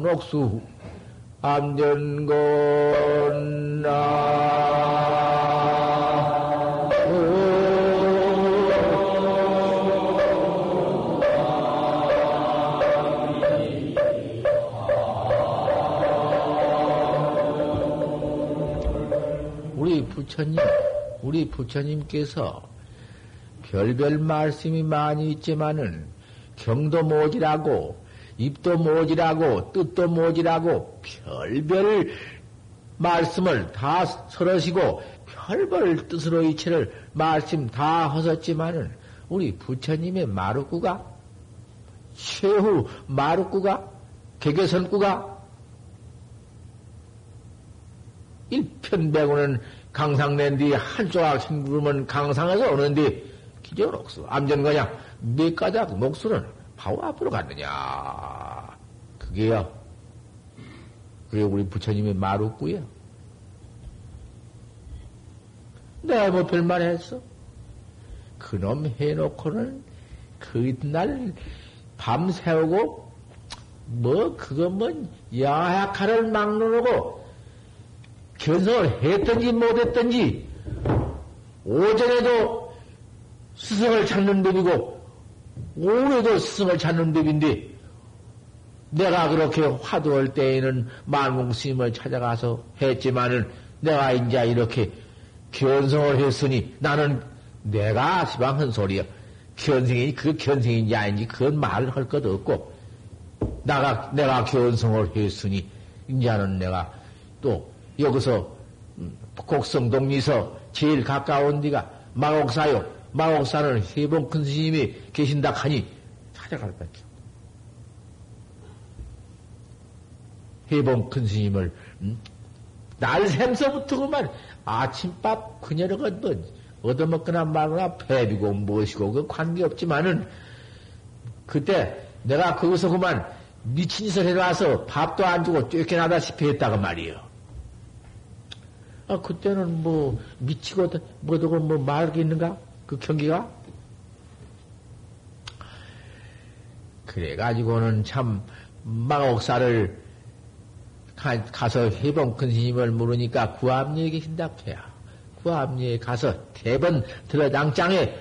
녹수 암전건 나. 우리 부처님, 우리 부처님께서 별별 말씀이 많이 있지만은 경도 모지라고 입도 모지라고 뜻도 모지라고 별별 말씀을 다 설으시고 별벌 뜻으로 이체를 말씀 다 하셨지만은 우리 부처님의 마루구가 최후 마루구가 개개선구가 일편백오는 강상낸 뒤 한 조각 생부르면 강상에서 오는데 기존 옥수 암전거냐 몇 가닥 목수는 바로 앞으로 갔느냐? 그게요. 그게 우리 부처님의 마루구예요. 내가 뭐 별말 했어? 그놈 해놓고는 그날 밤 새우고 뭐 그거 뭐 야학칼을 막론하고 견성을 했든지 못했든지 오전에도 스승을 찾는 법이고 오후에도 스승을 찾는 법인데 내가 그렇게 화두할 때에는 만공스님을 찾아가서 했지만은 내가 이제 이렇게 견성을 했으니 나는 내가 시방 한 소리야. 견성이 그 견성인지 아닌지 그건 말을 할 것도 없고 나가 내가 견성을 했으니 이제는 내가 또 여기서 음, 곡성동리서 제일 가까운 데가 마곡사요. 마곡사는 해봉 큰 스님이 계신다 하니 찾아갈 밖에. 해봉 큰 스님을 음? 날샘서부터 그만 아침밥 그녀가 뭐 얻어먹거나 말거나 패비고 무엇이고 그 관계없지만은 그때 내가 거기서 그만 미친 짓을 해놔서 밥도 안 주고 쫓겨나다시피 했다고 말이요. 아, 그때는 뭐 미치고 뭐더고 뭐 말겠는가? 그 경기가? 그래가지고는 참 망옥사를 가, 서 해봉 큰 스님을 물으니까 구암리에 계신다 해야. 구암리에 가서 대번 들어 당장에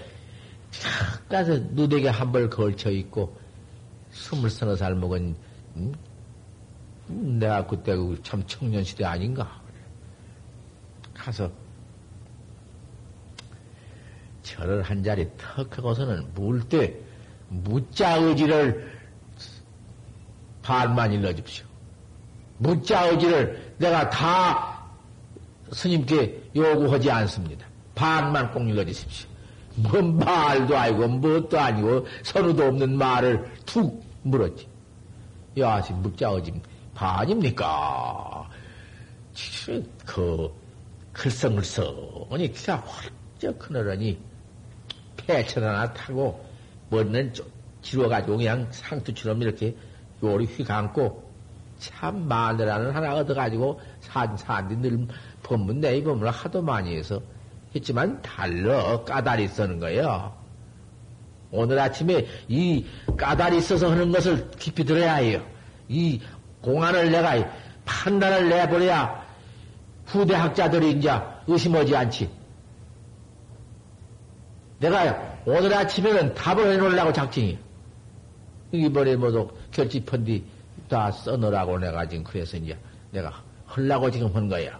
가서 누대게 한 벌 걸쳐 있고 스물 서너 살 먹은 음? 내가 그때 그참 청년 시대 아닌가 가서 절을 한 자리 턱 하고서는 물 때 무자 의지를 반만 일러줍시오. 무자 의지를 내가 다 스님께 요구하지 않습니다. 반만 꼭 읽어주십시오. 뭔 말도 아니고, 뭣도 아니고, 선우도 없는 말을 툭 물었지. 야, 지금 묵자 어짐 반입니까? 그, 글썽글썽하니 기가 활쩍 크느라니, 폐철 하나 타고, 먼는 지루어가지고 그냥 상투처럼 이렇게 요리 휘 감고, 참 마늘하는 하나 얻어가지고, 산, 산디 늘 법문 내이 법문을 하도 많이 해서 했지만 달러 까다리 쓰는 거예요. 오늘 아침에 이 까다리 써서 하는 것을 깊이 들어야 해요. 이 공안을 내가 판단을 내버려야 후대 학자들이 이제 의심하지 않지. 내가 오늘 아침에는 답을 해놓으려고 작정이에요. 이번에 모두 결집한 뒤다 써놓으라고 내가 지금 그래서 이제 내가 헐라고 지금 한 거야.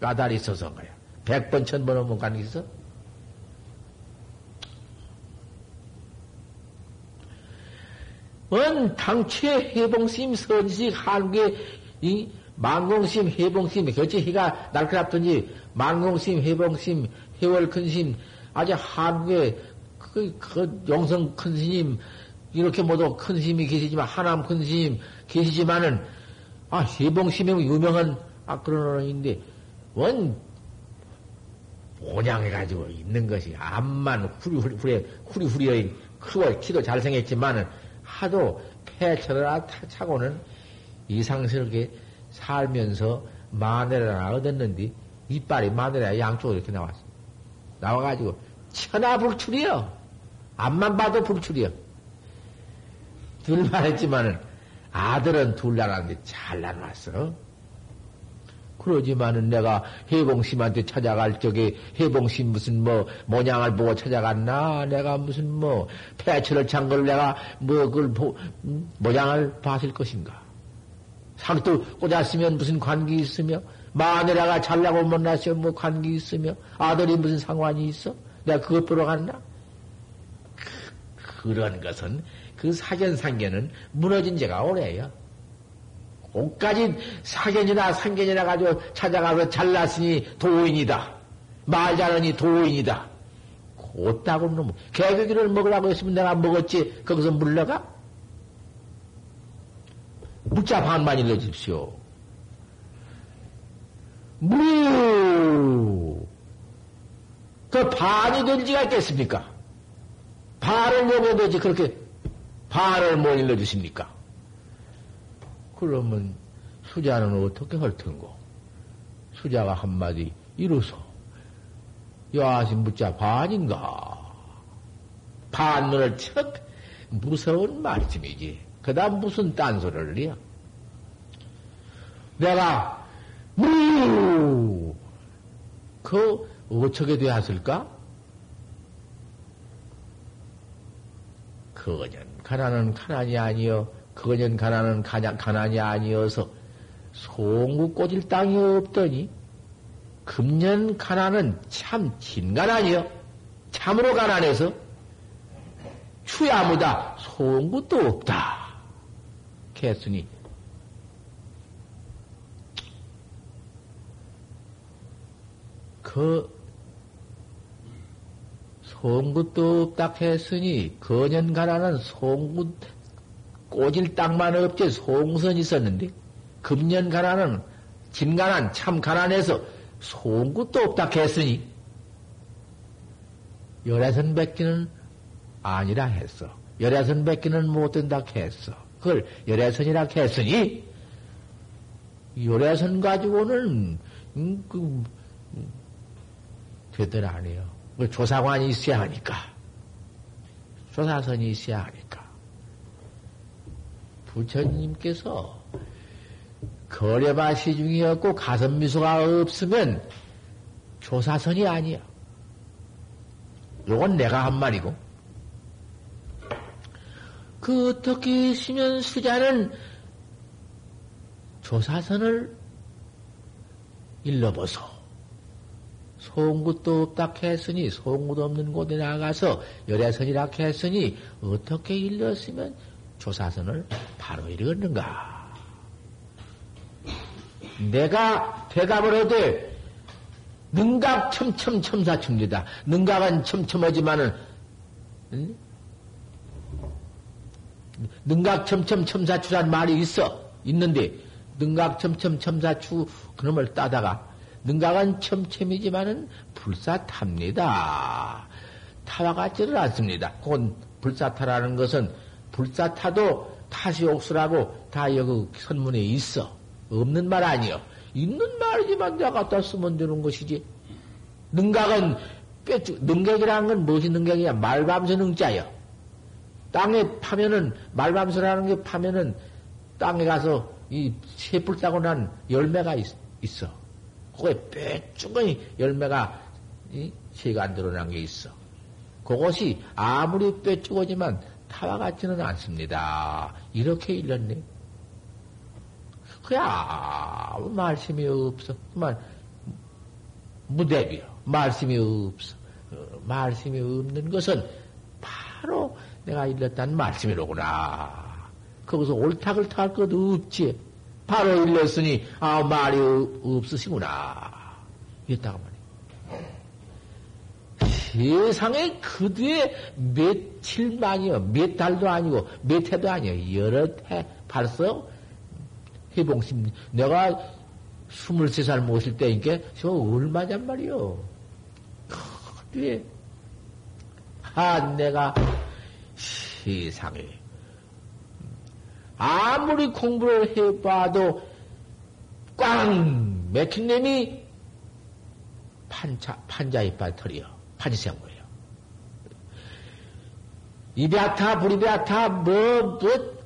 까다리 써서 한 거야. 백 번, 천번 가는 게 있어? 원 당최 해봉심 선식 한국의 이 만공심 해봉심 어찌 해가 날카롭든지 만공심 해봉심 해월 큰심 아주 한국에 그, 그 용성 큰 스님 이렇게 모두 큰 스님이 계시지만 하남 큰 스님 계시지만은 아 해봉심이 유명한 아 그런 어른인데 원 오냥해가지고 있는 것이 암만 후리후리 후리후리의 크고 키도 잘생겼지만은 하도 폐철을 차고는 이상스럽게 살면서 마늘을 하나 얻었는데 이빨이 마늘이 양쪽으로 이렇게 나왔어. 나와가지고 천하 불출이요. 앞만 봐도 불출이요. 둘만 했지만은 아들은 둘 낳았는데 잘 낳았어. 그러지만은 내가 해봉심한테 찾아갈 적에 해봉심 무슨 뭐 모양을 보고 찾아갔나? 내가 무슨 뭐 폐철을 찬 걸 내가 뭐 그걸 보, 음? 모양을 봤을 것인가? 상도 꽂았으면 무슨 관계 있으며 마누라가 잘나고 못났으면 뭐 관계 있으며 아들이 무슨 상관이 있어? 내가 그것 보러 갔나? 그, 그런 것은 그 사견 상견은 무너진 지가 오래요. 옷까지 사견이나 상견이나 가지고 찾아가서 잘났으니 도인이다. 말 잘하니 도인이다. 곧다고 놈. 개고기를 먹으라고 했으면 내가 먹었지. 거기서 물러가? 묻자 반만 일러주십시오. 무! 그 반이 될지가 있겠습니까? 반을 먹어야 되지, 그렇게 반을 못 일러주십니까? 그러면 수자는 어떻게 할 텐고? 수자가 한마디 이루소. 여하신 묻자 반인가? 반문을 척 무서운 말씀이지. 그 다음 무슨 딴소리를 해요? 내가 무! 그 어떻게 되었을까? 그년 가난은 가난이 아니여 그년 가난은 가난이 아니어서 송구 꽂을 땅이 없더니 금년 가난은 참 진가난이여 참으로 가난해서 추야무다 송구도 없다. 했으니 그 송구도 없다 했으니 거년 가난은 송구 꽂을 땅만 없지 송선 있었는데 금년 가난은 진가난 참 가난해서 송구도 없다 했으니 열애선 뱉기는 아니라 했어. 열애선 뱉기는 못 된다 했어. 그걸 열애선이라 했으니 열애선 가지고는 음, 그, 음, 되들 아니에요. 그 조사관이 있어야 하니까. 조사선이 있어야 하니까. 부처님께서 거래바 시중이었고 가슴 미소가 없으면 조사선이 아니야. 요건 내가 한 말이고. 그 어떻게 시면 수자는 조사선을 일러보소. 송구도 없다 했으니 송구도 없는 곳에 나가서 열애선이라 했으니 어떻게 일렀으면 조사선을 바로 이루었는가? 내가 대답을 하되 능각 첨첨 첨사충리다. 능각은 첨첨하지만은 응? 능각 첨첨 첨사추란 말이 있어 있는데 능각 첨첨 첨사추 그놈을 따다가 능각은 첨첨이지만은 불사탑니다. 타와 같지는 않습니다. 그건 불사타라는 것은 불사타도 타시 옥수라고 다 여기 선문에 있어. 없는 말 아니요. 있는 말이지만 내가 갖다 쓰면 되는 것이지. 능각은 빼쭉, 능각이라는 건 무엇이 능각이냐? 말밤새 능자요. 땅에 파면은, 말밤새라는 게 파면은 땅에 가서 이 새뿔 따고 난 열매가 있, 어 그거에 빼쭉이 열매가 안 드러난 게 있어. 그것이 아무리 빼쭉하지만 타와 같지는 않습니다. 이렇게 일렀네. 그야 아무 말씀이 없어. 그만 무대비요. 말씀이 없어. 어, 말씀이 없는 것은 바로 내가 일렀다는 말씀이로구나. 거기서 옳다글 탈 것도 없지. 바로 일렀으니 아 말이 없으시구나. 이랬다고 말이야. 세상에 그 뒤에 며칠만이요. 몇 달도 아니고 몇 해도 아니요. 여러 해 벌써 해봉심. 내가 23살 모실 때니까 저 얼마냔 말이요. 뒤에 아 내가 세상에 아무리 공부를 해봐도 꽝 맥힌 놈이 판자, 판자 이빨 털이요. 판지생물이요. 입이 아타, 불입이 아타, 뭐, 뭐,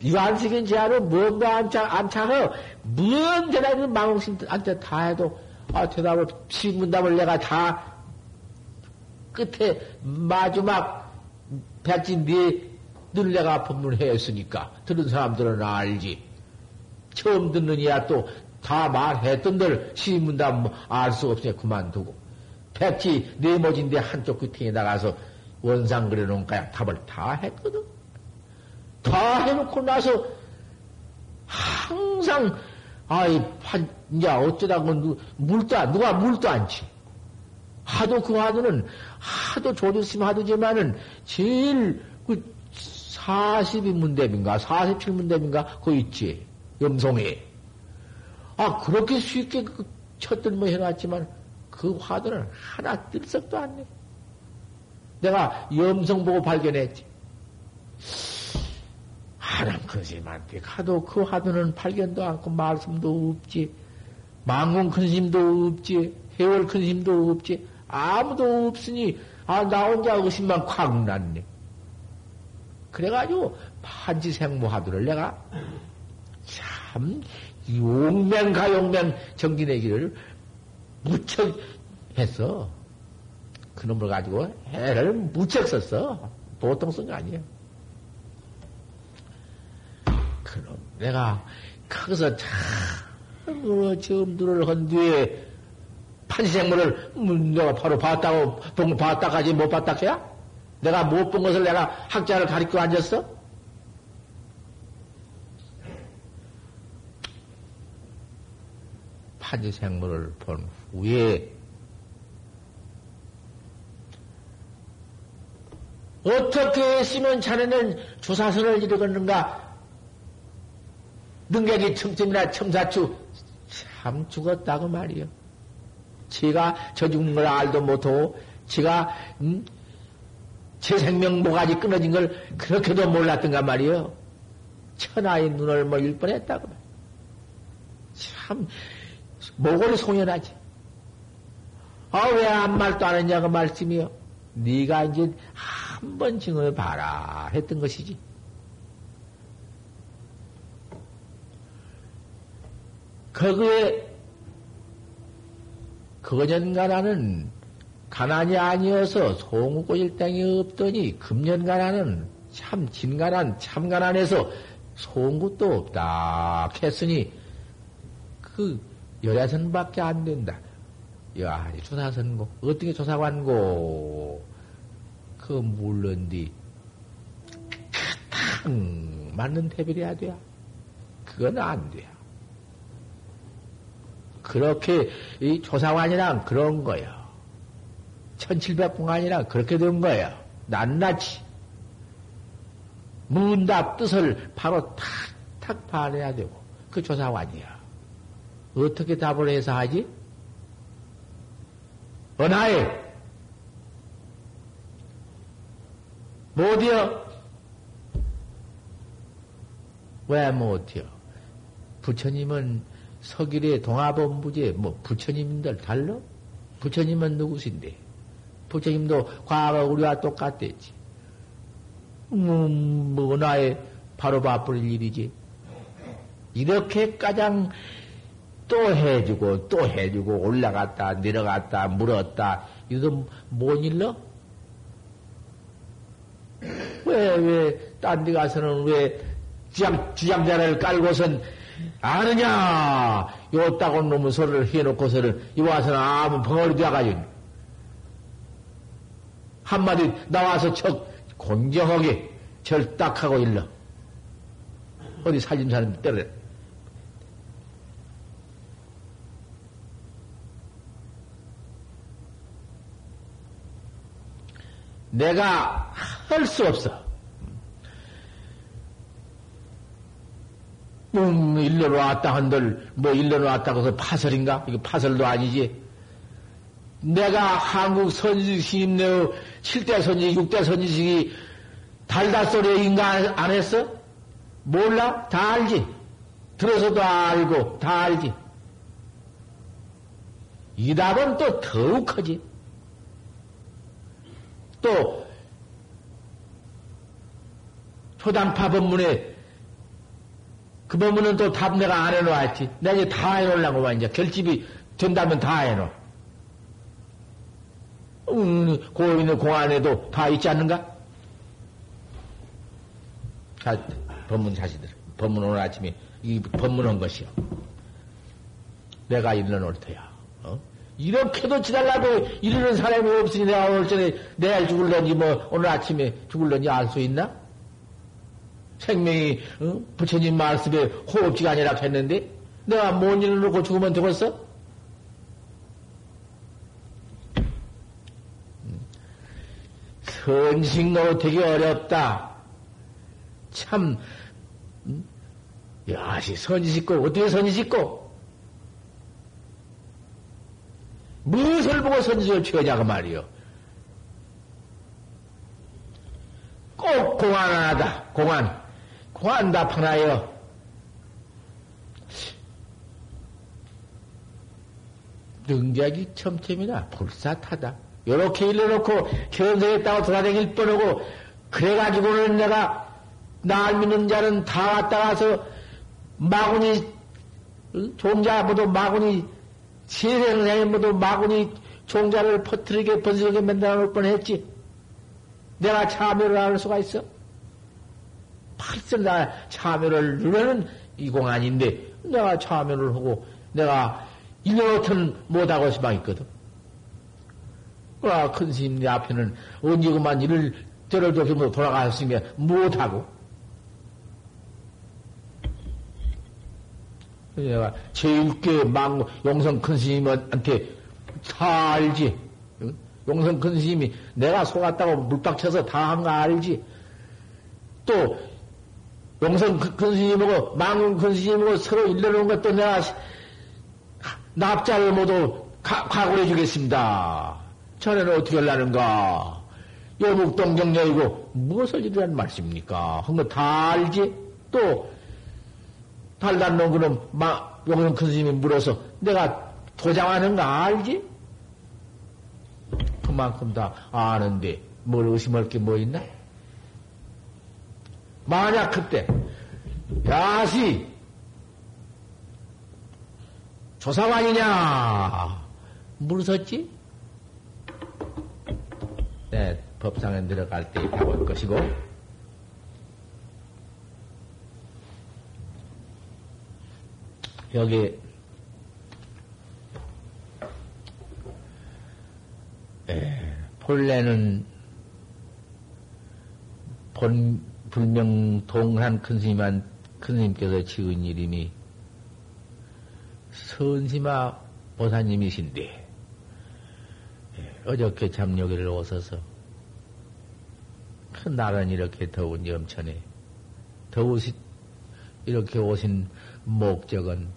이완식인 지하로 뭔가 안차, 안차어, 뭔 대답을 망홍신한테 다 해도, 아, 대답을, 신문답을 내가 다 끝에 마지막 백지 네 늘 내가 법문했으니까 들은 사람들은 알지. 처음 듣는 이야 또 다 말했던들 신문답 알수 없으니 그만두고 백지 네모진데 한쪽 끝에 나가서 원상 그려놓은 거야 답을 다 했거든. 다 해놓고 나서 항상 아이 판 이제 어쩌다 그 물도 안 누가 물도 안지 하도 그 화두는 하도 조주심 하두지만은 제일 그 42문대인가 47문대인가 그거 있지 염송에 아 그렇게 쉽게 그 쳤들뭐 해놨지만 그 화두는 하나 뜰썩도 안 내. 내가 염성 보고 발견했지. 하남 큰스님한테 가도 그 화두는 발견도 않고 말씀도 없지. 망공 큰스님도 없지. 해월 큰스님도 없지. 아무도 없으니 아 나 혼자 의심만 콱 났네. 그래가지고 판지생모하두를 내가 참 용맹가 용맹 정진내기를 무척 했어. 그놈을 가지고 해를 무척 썼어. 보통 쓴 거 아니에요. 그럼 내가 거기서 참 어, 점들을 한 뒤에 판생물을 음, 내가 바로 봤다고 본 봤다까지 못 봤다 해야? 내가 못 본 것을 내가 학자를 가리켜 앉았어? 판지생물을 본 후에 어떻게 했으면 자네는 조사선을 이루겠는가? 능력이 첨점이나 첨사추 참 죽었다고 말이요. 지가 저 죽는 걸 알도 못하고 지가 음? 제 생명 모가지 끊어진 걸 그렇게도 몰랐던가 말이요. 천하의 눈을 먹일 뻔했다고 말. 참 목을 송연하지. 아 왜 아무 말도 안 했냐고 말씀이요. 네가 이제 한 번 증언해 봐라 했던 것이지. 거기에 그년가나는 가난이 아니어서 송우꽃일 땅이 없더니 금년가나는 참 진가난 참 가난해서 송곳도 없다 했으니 그 열야선밖에 안 된다. 야, 조사선고 어떻게 조사관고 그 물론디 탁 맞는 태비해야 돼야. 그건 안 돼요. 그렇게 이 조사관이란 그런 거예요. 1700공안이라 그렇게 된 거예요. 낱낱이. 문답 뜻을 바로 탁 탁 발해야 되고 그 조사관이야. 어떻게 답을 해서 하지? 은하에 못이요? 왜 못이요? 부처님은 서길의 동아본부제, 뭐, 부처님들 달러? 부처님은 누구신데? 부처님도 과거 우리와 똑같댔지. 음, 뭐, 나의 바로 바쁠 일이지. 이렇게 가장 또 해주고, 또 해주고, 올라갔다, 내려갔다, 물었다. 이거 뭔 일러? 왜, 왜, 딴 데 가서는 왜 주장, 주장자를 깔고선 아느냐? 요 따곤 놈의 소리를 해놓고서는 이 와서는 아무 벙어리 돼가지고 한마디 나와서 척 공정하게 절딱하고 일러. 어디 살림 사는 때려. 내가 할 수 없어. 음, 일러로 왔다 한들, 뭐, 일러로 왔다고 해서 파설인가? 이거 파설도 아니지. 내가 한국 선지식 내의 7대 선지식, 6대 선지식이 달달소리 인가 안 했어? 몰라? 다 알지? 들어서도 알고, 다 알지? 이 답은 또 더욱 크지. 또 초단파 법문에 그 법문은 또 답 내가 안 해놓았지. 내가 이제 다 해놓으려고 와, 이제. 결집이 된다면 다 해놓아. 음, 고있는 공안에도 다 있지 않는가? 자, 법문 자식들. 법문 오늘 아침에 이 법문한 것이요. 내가 일러 놓을 터야. 어? 이렇게도 지달라도 이르는 사람이 없으니 내가 오늘 전에 내일 죽을런지 뭐 오늘 아침에 죽을런지 알 수 있나? 생명이 어? 부처님 말씀에 호흡지가 아니라 했는데 내가 못 일어놓고 죽으면 되겠어? 선식로 되기 어렵다. 참, 음? 야시 선짓고 어떻게 선짓고 무엇을 보고 선짓을 취하자고 말이요. 꼭 공안 하나다. 공안. 공안 답 하나요. 능작이 첨첨이나 불사타다. 요렇게 일러놓고 견성했다고 돌아다닐 뻔하고 그래가지고는 내가 날 믿는 자는 다 왔다 가서 마구니 종자 모두 마구니 세상에 모두 마구니 종자를 퍼뜨리게 번쩍하게 만들어 놓을 뻔했지. 내가 참여를 할 수가 있어? 팔선 나 참여를 누르는 이공 아닌데 내가 참여를 하고 내가 일년어튼 못하고 수만 있거든. 아, 큰 스님 내 앞에는 언제 그만 일을 저를 뭐 돌아갔으니까 못하고. 내가 제일께 망, 용성 큰 스님한테 다 알지. 용성 큰 스님이 내가 속았다고 물박쳐서 다 한 거 알지. 또, 용성 큰 스님하고 망 큰 스님하고 서로 일러놓은 것도 내가 납자를 모두 각오해 주겠습니다. 자네는 어떻게 하려는가? 여묵동정녀이고 무엇을 이루란 말씀입니까? 한 거 다 알지? 또 달단 놈그는 용성 큰 스님이 물어서 내가 도장하는 거 알지? 그만큼 다 아는데 뭘 의심할 게 뭐 있나? 만약 그때 야시 조사관이냐 물었지? 네, 법상에 들어갈 때 해볼 것이고 여기 에, 본래는 본 불명 동한 큰 스님한 큰 스님께서 지은 이름이 선심아 보사님이신데 어저께 참 여기를 오셔서 큰 날은 이렇게 더운 염천에 더우시 이렇게 오신 목적은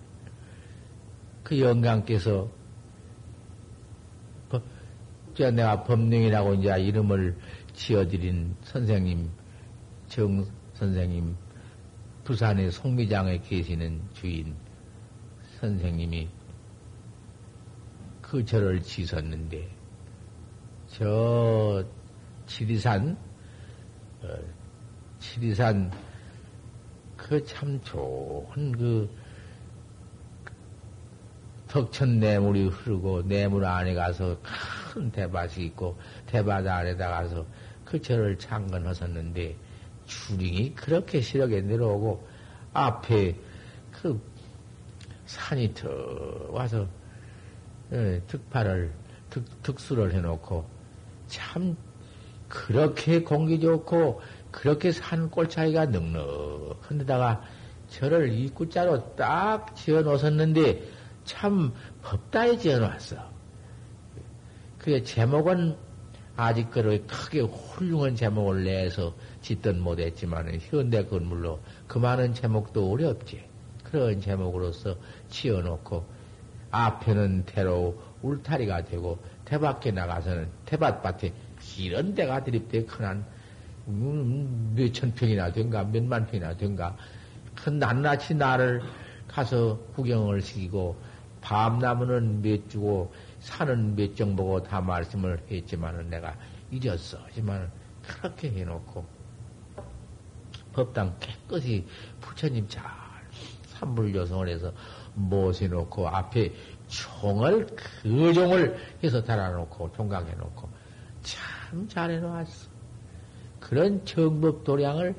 그 영광께서 저 내가 법령이라고 이제 이름을 지어드린 선생님, 정 선생님, 부산의 송미장에 계시는 주인 선생님이 그 절을 지었는데, 저 지리산, 어, 지리산 그 참 좋은 그 덕천 내물이 흐르고 내물 안에 가서 큰 대밭이 있고 대밭 안에다 가서 그 절을 창건하셨는데 주링이 그렇게 시력에 내려오고 앞에 그 산이 더 와서 예, 특파를 특, 특수를 해놓고 참 그렇게 공기 좋고 그렇게 산 꼴차이가 넉넉한 데다가 저를 입구자로 딱 지어 놓으셨는데 참 법다에 지어 놨어. 그게 제목은 아직 그렇게 크게 훌륭한 제목을 내서 짓든 못했지만 현대 건물로 그 많은 제목도 어렵지. 그런 제목으로서 지어놓고 앞에는 대로 울타리가 되고 대밖에 나가서는 대밭밭에 이런 데가 드립대 큰한 음, 몇천 평이나 된가 몇만 평이나 된가 큰 낱낱이 나를 가서 구경을 시키고 밤나무는 몇 주고 산은 몇 정 보고 다 말씀을 했지만은 내가 잊었어. 하지만 그렇게 해놓고 법당 깨끗이 부처님 잘 삼불조성을 해서 모셔놓고 앞에 총을 그 종을 해서 달아놓고 종강해놓고 참 잘해놓았어. 그런 정법 도량을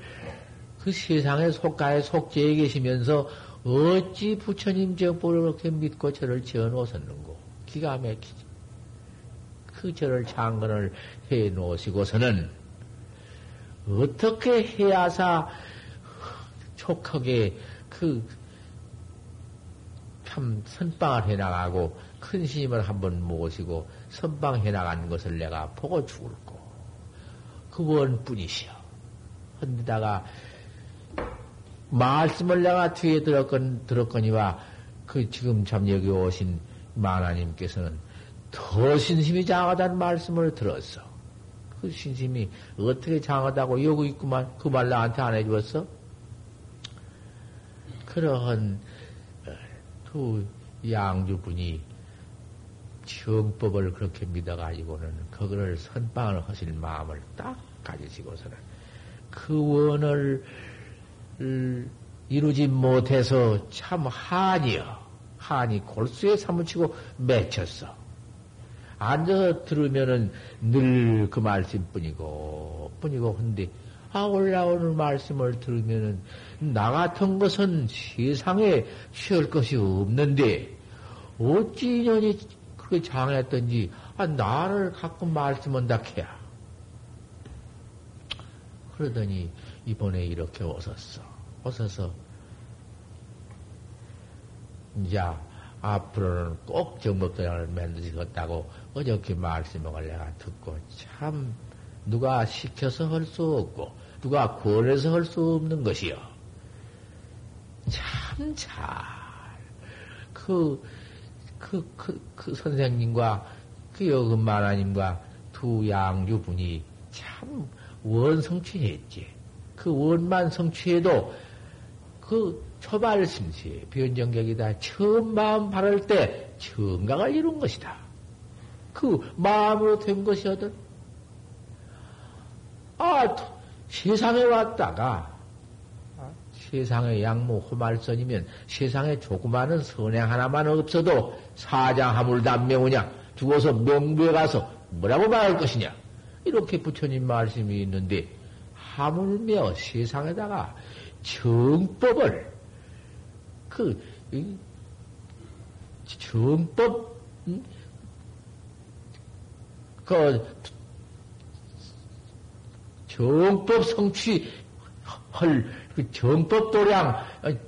그 세상의 속가에 속죄해 계시면서 어찌 부처님 정법을 그렇게 믿고 저를 지어 놓으셨는고 기가 막히지. 그 저를 장건을 해 놓으시고서는 어떻게 해야사 촉하게 그 참 선방을 해 나가고 큰 스님을 한번 모시고 선방해 나가는 것을 내가 보고 죽을고 그 원뿐이시여. 헌데다가 말씀을 내가 뒤에 들었건, 들었거니와 그 지금 참 여기 오신 마나님께서는 더 신심이 장하다는 말씀을 들었어. 그 신심이 어떻게 장하다고 여기 있구만. 그 말 나한테 안 해주었어? 그러한 어, 두 양주분이 정법을 그렇게 믿어가지고는 그거를 선방을 하실 마음을 딱 가지시고서는 그 원을 이루지 못해서 참 한이여. 한이 골수에 사무치고 맺혔어. 앉아서 들으면은 늘 그 말씀 뿐이고, 뿐이고, 근데, 아, 올라오는 말씀을 들으면은, 나 같은 것은 세상에 취할 것이 없는데, 어찌 인연이 그렇게 장했던지, 아, 나를 갖고 말씀한다 해야. 그러더니, 이번에 이렇게 오셨어. 오셔서, 이제, 앞으로는 꼭 정법도량을 만드시겠다고 어저께 말씀을 내가 듣고 참 누가 시켜서 할 수 없고 누가 권해서 할 수 없는 것이요. 참 잘. 그, 그, 그, 그 선생님과 그 여금마나님과 두 양주분이 참 원성취했지. 그 원만 성취해도 그 초발심시 변정격이다. 처음 마음 바를 때 정각을 이룬 것이다. 그 마음으로 된 것이거든. 아, 세상에 왔다가 아, 세상에 양모 호말선이면 세상에 조그마한 선행 하나만 없어도 사장하물 단명우냐? 죽어서 명부에 가서 뭐라고 말할 것이냐? 이렇게 부처님 말씀이 있는데 하물며 세상에다가 정법을 그 정법 그 정법 성취 헐 그 정법 도량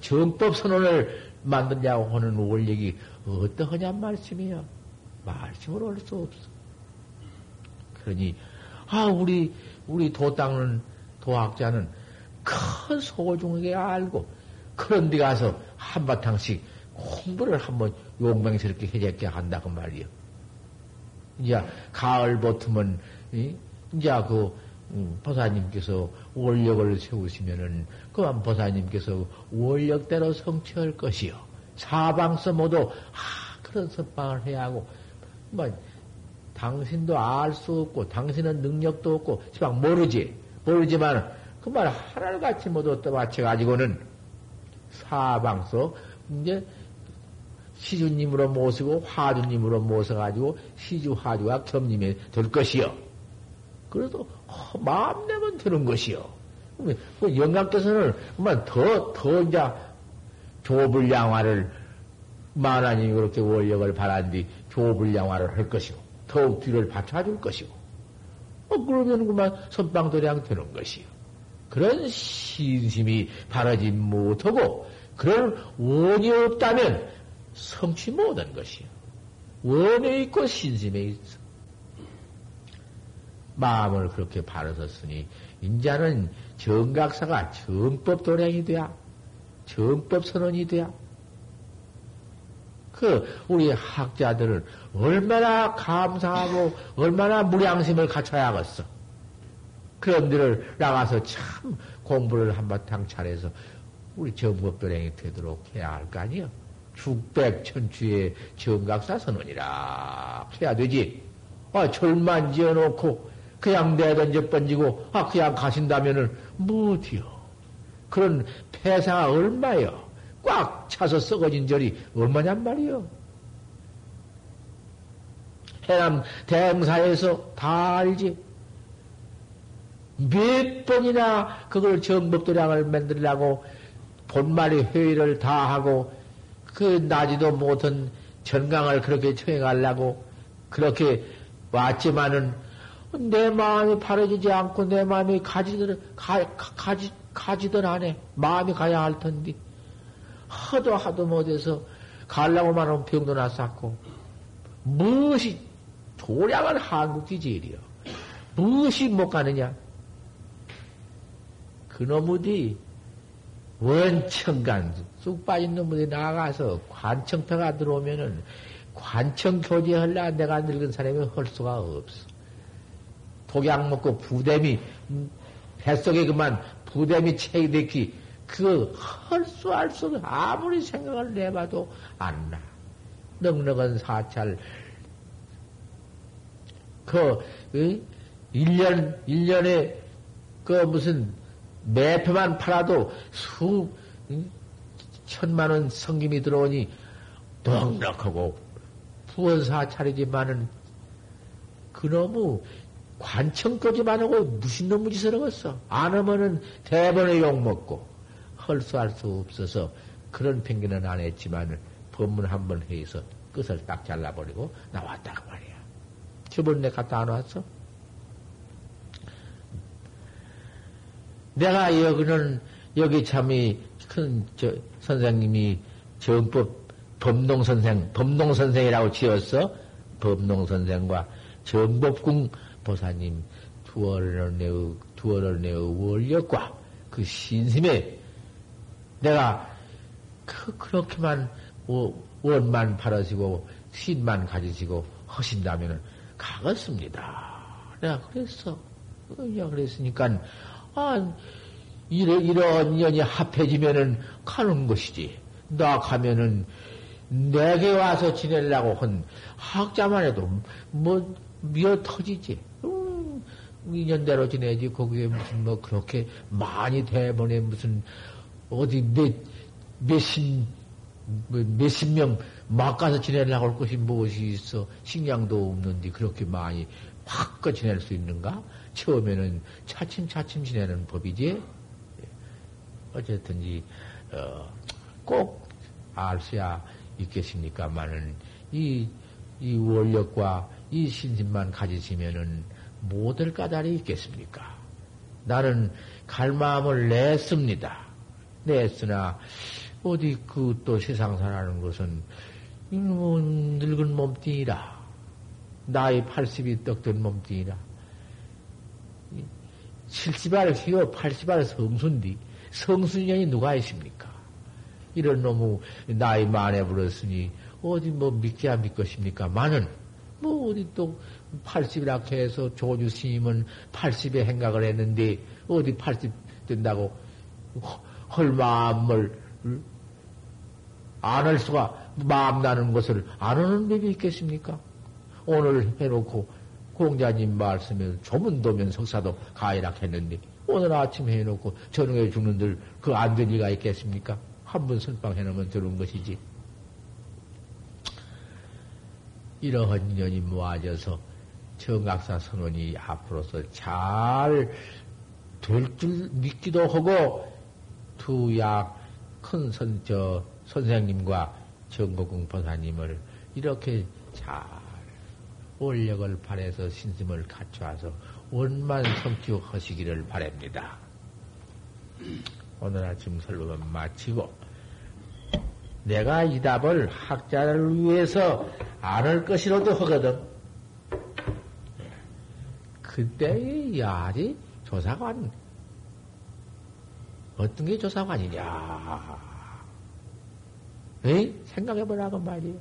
정법 선언을 만들냐고 하는 원력이 어떠하냔 말씀이야. 말씀을 할 수 없어. 그러니 아 우리 우리 도당은 도학자는 큰 소중하게 알고 그런 데 가서 한바탕씩 공부를 한번 용맹스럽게 해제게 한다고 말이요. 이제 가을 버틈은 이제 그 음, 보사님께서 원력을 세우시면은 그만 보사님께서 원력대로 성취할 것이요. 사방서 모두 아 그런 선방을 해야 하고 뭐 당신도 알 수 없고 당신은 능력도 없고 지방 모르지 모르지만 그 말 하나를 같이 모두 떠받쳐 가지고는 사방서 이제 시주님으로 모시고 화주님으로 모셔가지고 시주 화주가 겸님이 될 것이요. 그래도 마음 내면 되는 것이요. 그 영감께서는 더, 더 이제 조불 양화를 만하님이 그렇게 원력을 바란 뒤 조불 양화를 할 것이고 더욱 뒤를 받쳐줄 것이고 어, 그러면 그만 선방도량 되는 것이요. 그런 신심이 바라지 못하고 그런 원이 없다면 성취 못한 것이요. 원에 있고 신심에 있어. 마음을 그렇게 바라섰으니 인자는 정각사가 정법 도량이 돼야 정법 선언이 돼야 그 우리 학자들은 얼마나 감사하고 얼마나 무량심을 갖춰야겠어. 그런 데를 나가서 참 공부를 한바탕 잘해서 우리 정법도량이 되도록 해야 할 거 아니요. 죽백천추의 정각사 선언이라 해야 되지. 아, 절만 지어놓고 그냥 내던져 번지고 아 그냥 가신다면은 뭐디요? 그런 폐사가 얼마요? 꽉 차서 썩어진 절이 얼마냔 말이요. 해남 대행사에서 다 알지. 몇 번이나 그걸 정법도량을 만들려고 본말의 회의를 다 하고 그 나지도 못한 전강을 그렇게 청해가려고 그렇게 왔지만은 내 마음이 바라지지 않고 내 마음이 가지들, 가, 가지, 가지들 안에 마음이 가야 할 텐데. 하도 하도 못해서 가려고만 하면 병도 났었고. 무엇이 도량을 한국이 제일이요? 무엇이 못 가느냐? 그놈의 원청간 쑥 빠진 놈들이 나가서 관청패가 들어오면은 관청 교제할라 내가 늙은 사람이 할 수가 없어. 독약 먹고 부댐이 뱃속에 그만 부댐이 체이 됐기 그거 헐수 알수 아무리 생각을 내봐도 안 나. 넉넉한 사찰 그, 그 1년 1년에 그 무슨 매표만 팔아도 수 천만 원 성김이 들어오니 넉넉하고 부원사 차리지만은 그놈의 관청까지만 하고 무슨 놈의 짓을 하겠어. 안 하면은 대번에 욕먹고 헐 수 할 수 없어서 그런 핑계는 안 했지만 법문 한 번 해서 끝을 딱 잘라버리고 나왔다 그 말이야. 저번 내 갔다 안 왔어? 내가 여기는 여기 참이 큰 저 선생님이 정법 법농 선생 법농 선생이라고 지었어 법농 선생과 정법궁 보사님 두어를 내어 두어를 내어 원력과 그 신심에 내가 그 그렇게만 원만 바라시고 신만 가지시고 하신다면은 가겠습니다. 내가 그랬어. 야 그랬으니까 아, 이래, 이런 인연이 합해지면은 가는 것이지. 나 가면은 내게 와서 지내려고 한 학자만 해도 뭐 미어 터지지. 음, 인연대로 지내지. 거기에 무슨 뭐 그렇게 많이 대본에 무슨 어디 몇, 몇십, 뭐 몇십 명 막 가서 지내려고 할 것이 무엇이 있어. 식량도 없는데 그렇게 많이 확 지낼 수 있는가? 처음에는 차츰차츰 지내는 법이지. 예. 어쨌든지 어, 꼭 알 수야 있겠습니까만은 이, 이 원력과 이 신심만 가지시면은 못할 까닭이 있겠습니까? 나는 갈 마음을 냈습니다. 냈으나 어디 그 또 세상사라는 것은 늙은 몸뚱이라 나이 80이 떡든 몸뚱이라 70알 희어 80알 성순디 성순년이 누가 있습니까? 이런 놈의 나이 만에 불었으니 어디 뭐 믿기야 믿 것입니까? 많은 뭐 어디 또 80이라 해서 조주 스님은 80에 행각을 했는데 어디 80 된다고 헐 마음을 안 할 수가 마음 나는 것을 안 하는 법이 있겠습니까? 오늘 해놓고 공자님 말씀에 조문도면 석사도 가이락 했는데 오늘 아침 해놓고 저녁에 죽는들 그안될 리가 있겠습니까? 한 번 선빵 해놓으면 되는 것이지. 이러한 인연이 모아져서 정각사 선원이 앞으로서 잘 될 줄 믿기도 하고 두약 큰 선, 저, 선생님과 정거궁 보사님을 이렇게 잘 원력을 발해서 신심을 갖춰와서 원만 성취하시기를 바랍니다. 오늘 아침 설법은 마치고 내가 이 답을 학자를 위해서 안 할 것이라도 하거든. 그때의 야리 조사관 어떤 게 조사관이냐? 에이? 생각해보라고 말이에요.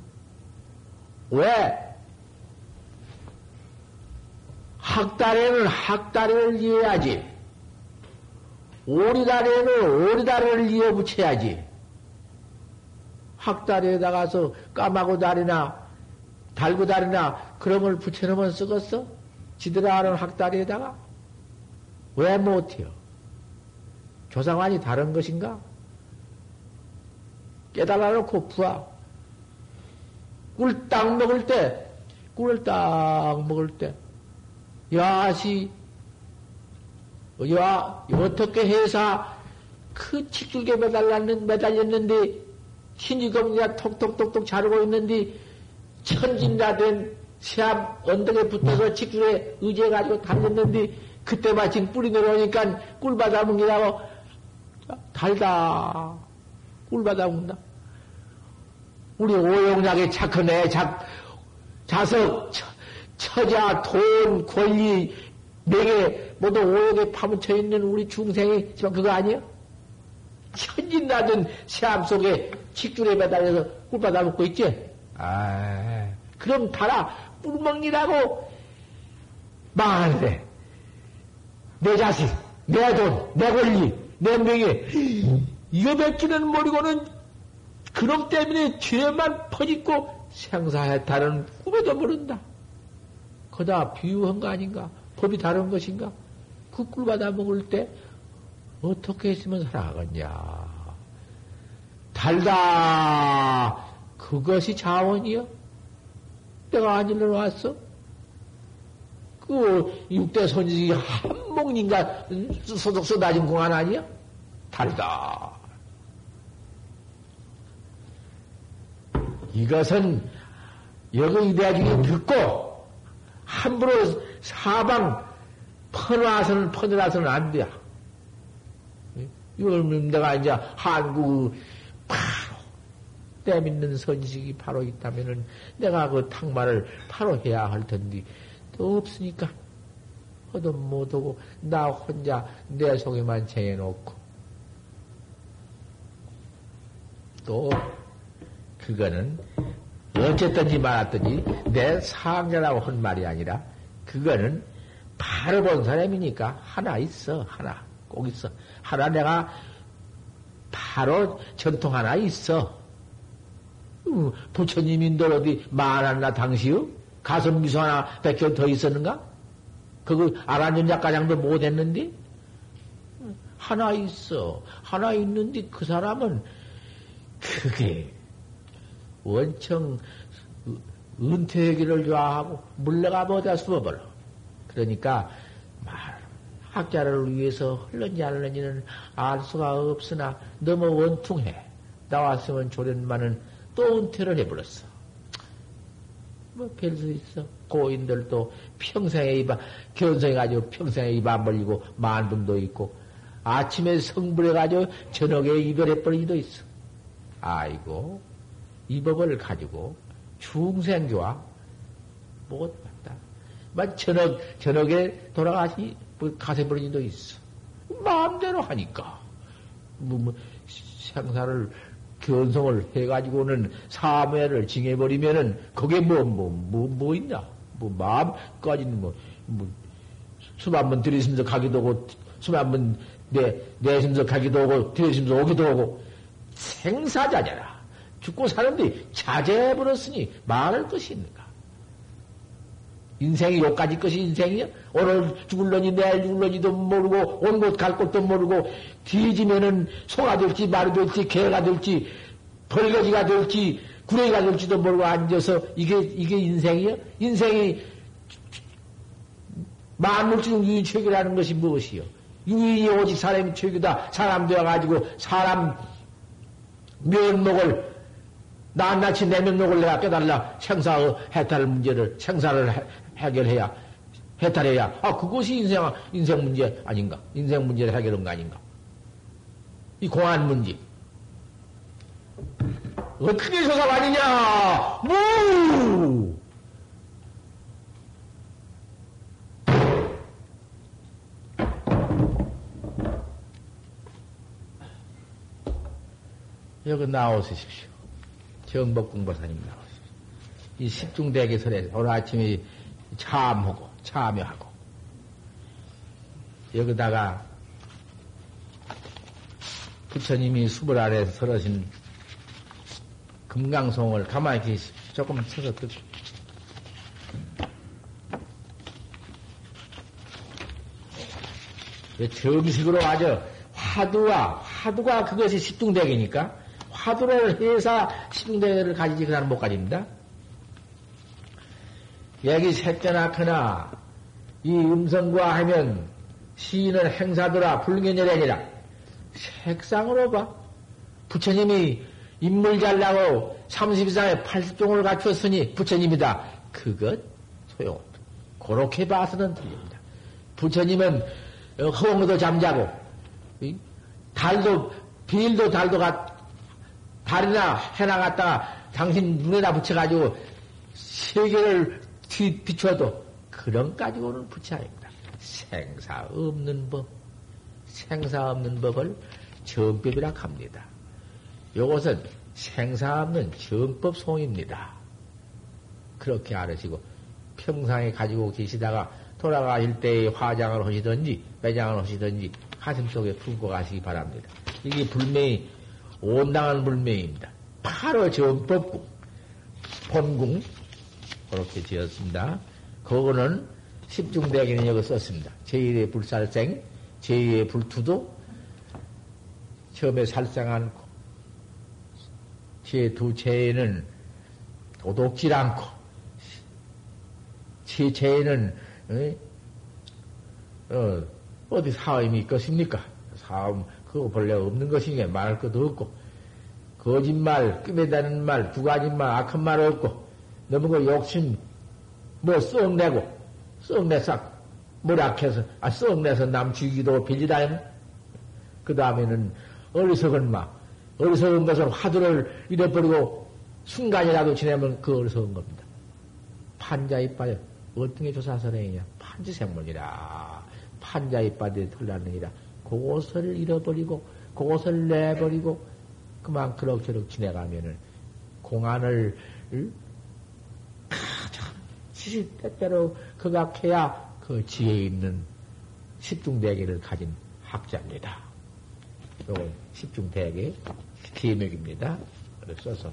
왜? 학다리는 학다리를 이어야지. 오리다리는 오리다리를 이어 붙여야지. 학다리에다가서 까마고 다리나 달고 다리나 그런 걸 붙여놓으면 쓰겠어? 지들 아는 학다리에다가? 왜 못해요? 조상관이 다른 것인가? 깨달아 놓고 부하. 꿀 딱 먹을 때, 꿀을 딱 먹을 때, 야시, 야, 어떻게 해서 그 칙줄게 매달렸는, 매달렸는데, 신지검이가 톡톡톡톡 자르고 있는데, 천진다 된 시합 언덕에 붙어서 칙줄에 의지해가지고 달렸는데, 그때 마침 뿌리 내려오니까 꿀 받아 먹이라고, 달다. 꿀 받아 먹는다. 우리 오용락의 착한 애, 자, 자석, 처, 처자, 돈, 권리, 내게 모두 오역에 파묻혀 있는 우리 중생이 지만 그거 아니야? 천진나든 세암 속에 직줄에 매달려서 꿀받아 먹고 있지? 아, 그럼 달아 꿀먹니라고 망하는데 내 자식, 내 돈, 내 권리, 내 명예 이거 뱉기는 모르고는 그놈 때문에 죄만 퍼짓고 생사해탈은 꿈에도 모른다. 그다 비유한 거 아닌가? 법이 다른 것인가? 그 꿀 받아 먹을 때 어떻게 했으면 살아가겠냐? 달다. 그것이 자원이요? 내가 안 일러놨어? 그 육대 선지기 한목인가 소속 쏟아진 공안 아니야? 달다. 이것은 여기 이대중이 듣고 함부로 사방 퍼놔서는 퍼내놔서는 안 돼. 이걸 내가 이제 한국 바로 때 믿는 선식이 바로 있다면은 내가 그 탕말을 바로 해야 할 텐데 또 없으니까 허도 못하고 나 혼자 내 속에만 재해놓고 또 그거는 어쨌든지 말았든지 내 상자라고 한 말이 아니라 그거는 바로 본 사람이니까 하나 있어 하나. 꼭 있어. 하나 내가 바로 전통 하나 있어. 음, 부처님인들 어디 말하나 당시요 가슴 미소 하나 백현 더 있었는가 그거 아란전 작가장도 못했는데 하나 있어 하나 있는데 그 사람은 그게 원청 은퇴기를 좋아하고 물레가 뭐다 숨어버려. 그러니까 말 학자를 위해서 흘렀지 안 흘렀지는 알 수가 없으나 너무 원퉁해. 나왔으면 조련만은 또 은퇴를 해버렸어. 뭐 별수 있어. 고인들도 평생에 입, 견성해가지고 평생에 입 안 벌리고 만분도 있고 아침에 성불해가지고 저녁에 이별해버리기도 있어. 아이고 이 법을 가지고 중생교와 못 봤다. 만 저녁, 저녁에 돌아가시, 뭐 가세버리지도 있어. 마음대로 하니까. 뭐, 뭐, 생사를, 견성을 해가지고는 사매를 징해버리면은, 그게 뭐, 뭐, 뭐, 뭐 있나? 뭐, 마음까지는 뭐, 뭐, 숨한번 들이쉬면서 가기도 하고, 숨한번 내, 내쉬면서 가기도 하고, 들이쉬면서 오기도 하고, 생사자잖아. 죽고 사는데 자제해버렸으니 말할 것이 있는가? 인생이 요까지 것이 인생이야? 오늘 죽을런지 내일 죽을런지도 모르고 온 곳 갈 곳도 모르고 뒤지면은 소가 될지 말이 될지 개가 될지 벌거지가 될지 구레기가 될지도 모르고 앉아서 이게 이게 인생이야? 인생이 만물중 유인 최교라는 것이 무엇이요? 유인이 오직 사람이 최교다. 사람 되어가지고 사람 면목을 낱낱이 내 면목을 내가 깨달라 생사의 해탈 문제를 생사를 해, 해결해야 해탈해야. 아 그것이 인생 인생 문제 아닌가? 인생 문제를 해결한 거 아닌가? 이 공안 문제. 어떻게 조사 아니냐? 무! 여기 나오십시오. 정법공보사님 나오십시오. 이 십중대기설에 오늘 아침에 참하고, 참여하고, 여기다가 부처님이 수불 아래에서 설하신 금강송을 가만히 조금 서서 듣고. 정식으로 아주 화두와, 화두가 그것이 십중대기니까 화두를 해서 십중대를 가지지 그 사람 못 가집니다. 여기 색전하거나 이 음성과 하면 시인은 행사더라 아니라 색상으로 봐. 부처님이 인물 잘나고 32상에 80종을 갖췄으니 부처님이다. 그것 소용없다. 그렇게 봐서는 틀립니다. 부처님은 허공도 잠자고 달도 빌도 달도 가 달이나 해나 갖다가 당신 눈에다 붙여가지고 세계를 비춰도 그런 가지고는 부처 아닙니다. 생사 없는 법, 생사 없는 법을 정법이라 합니다. 이것은 생사 없는 정법 송입니다. 그렇게 알으시고 평상에 가지고 계시다가 돌아가실 때에 화장을 하시든지 매장을 하시든지 가슴 속에 품고 가시기 바랍니다. 이게 불명이 온당한 불명입니다. 바로 정법궁, 본궁 그렇게 지었습니다. 그거는 십중대기는 여기 썼습니다. 제1의 불살생, 제2의 불투도, 처음에 살생한 제2 제에는 도둑질 않고, 제 제에는 어, 어디 사음이 있겠습니까? 사음 그거 본래 없는 것이니 말할 것도 없고 거짓말, 끄매다는 말, 두 가지 말, 악한 말 없고 너무 그 욕심 뭐 썩내고 썩내싹 뭐락해서 아 썩내서 남 죽이기도 빌리다그 다음에는 어리석은 마 어리석은 것을 화두를 잃어버리고 순간이라도 지내면 그 어리석은 겁니다. 판자 이빠에 어떤 게 조사설행이냐? 판지생물이라. 판자 이빠에 털나느니라. 그것을 잃어버리고 그것을 내버리고 그만 그럭저럭 지내가면은 공안을 가장 지시때때로 극악해야 그 지혜 있는 십중대계를 가진 학자입니다. 이건 십중대계 기맥입니다. 써서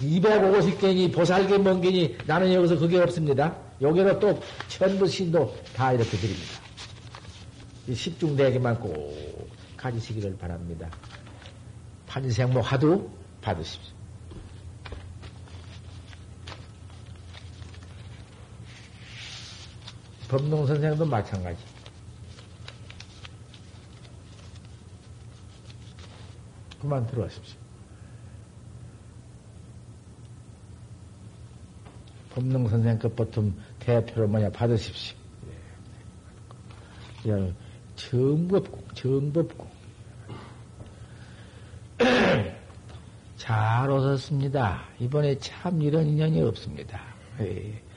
250개니 보살개 먼개니 나는 여기서 그게 없습니다. 여기로 또 천부 신도 다 이렇게 드립니다. 십중대에게만 꼭 가지시기를 바랍니다. 판생모 화두 받으십시오. 법농 선생도 마찬가지. 그만 들어가십시오. 법농 선생 것부터 대표로 뭐냐 받으십시오. 예. 정법공, 정법공. 잘 오셨습니다. 이번에 참 이런 인연이 없습니다. 예.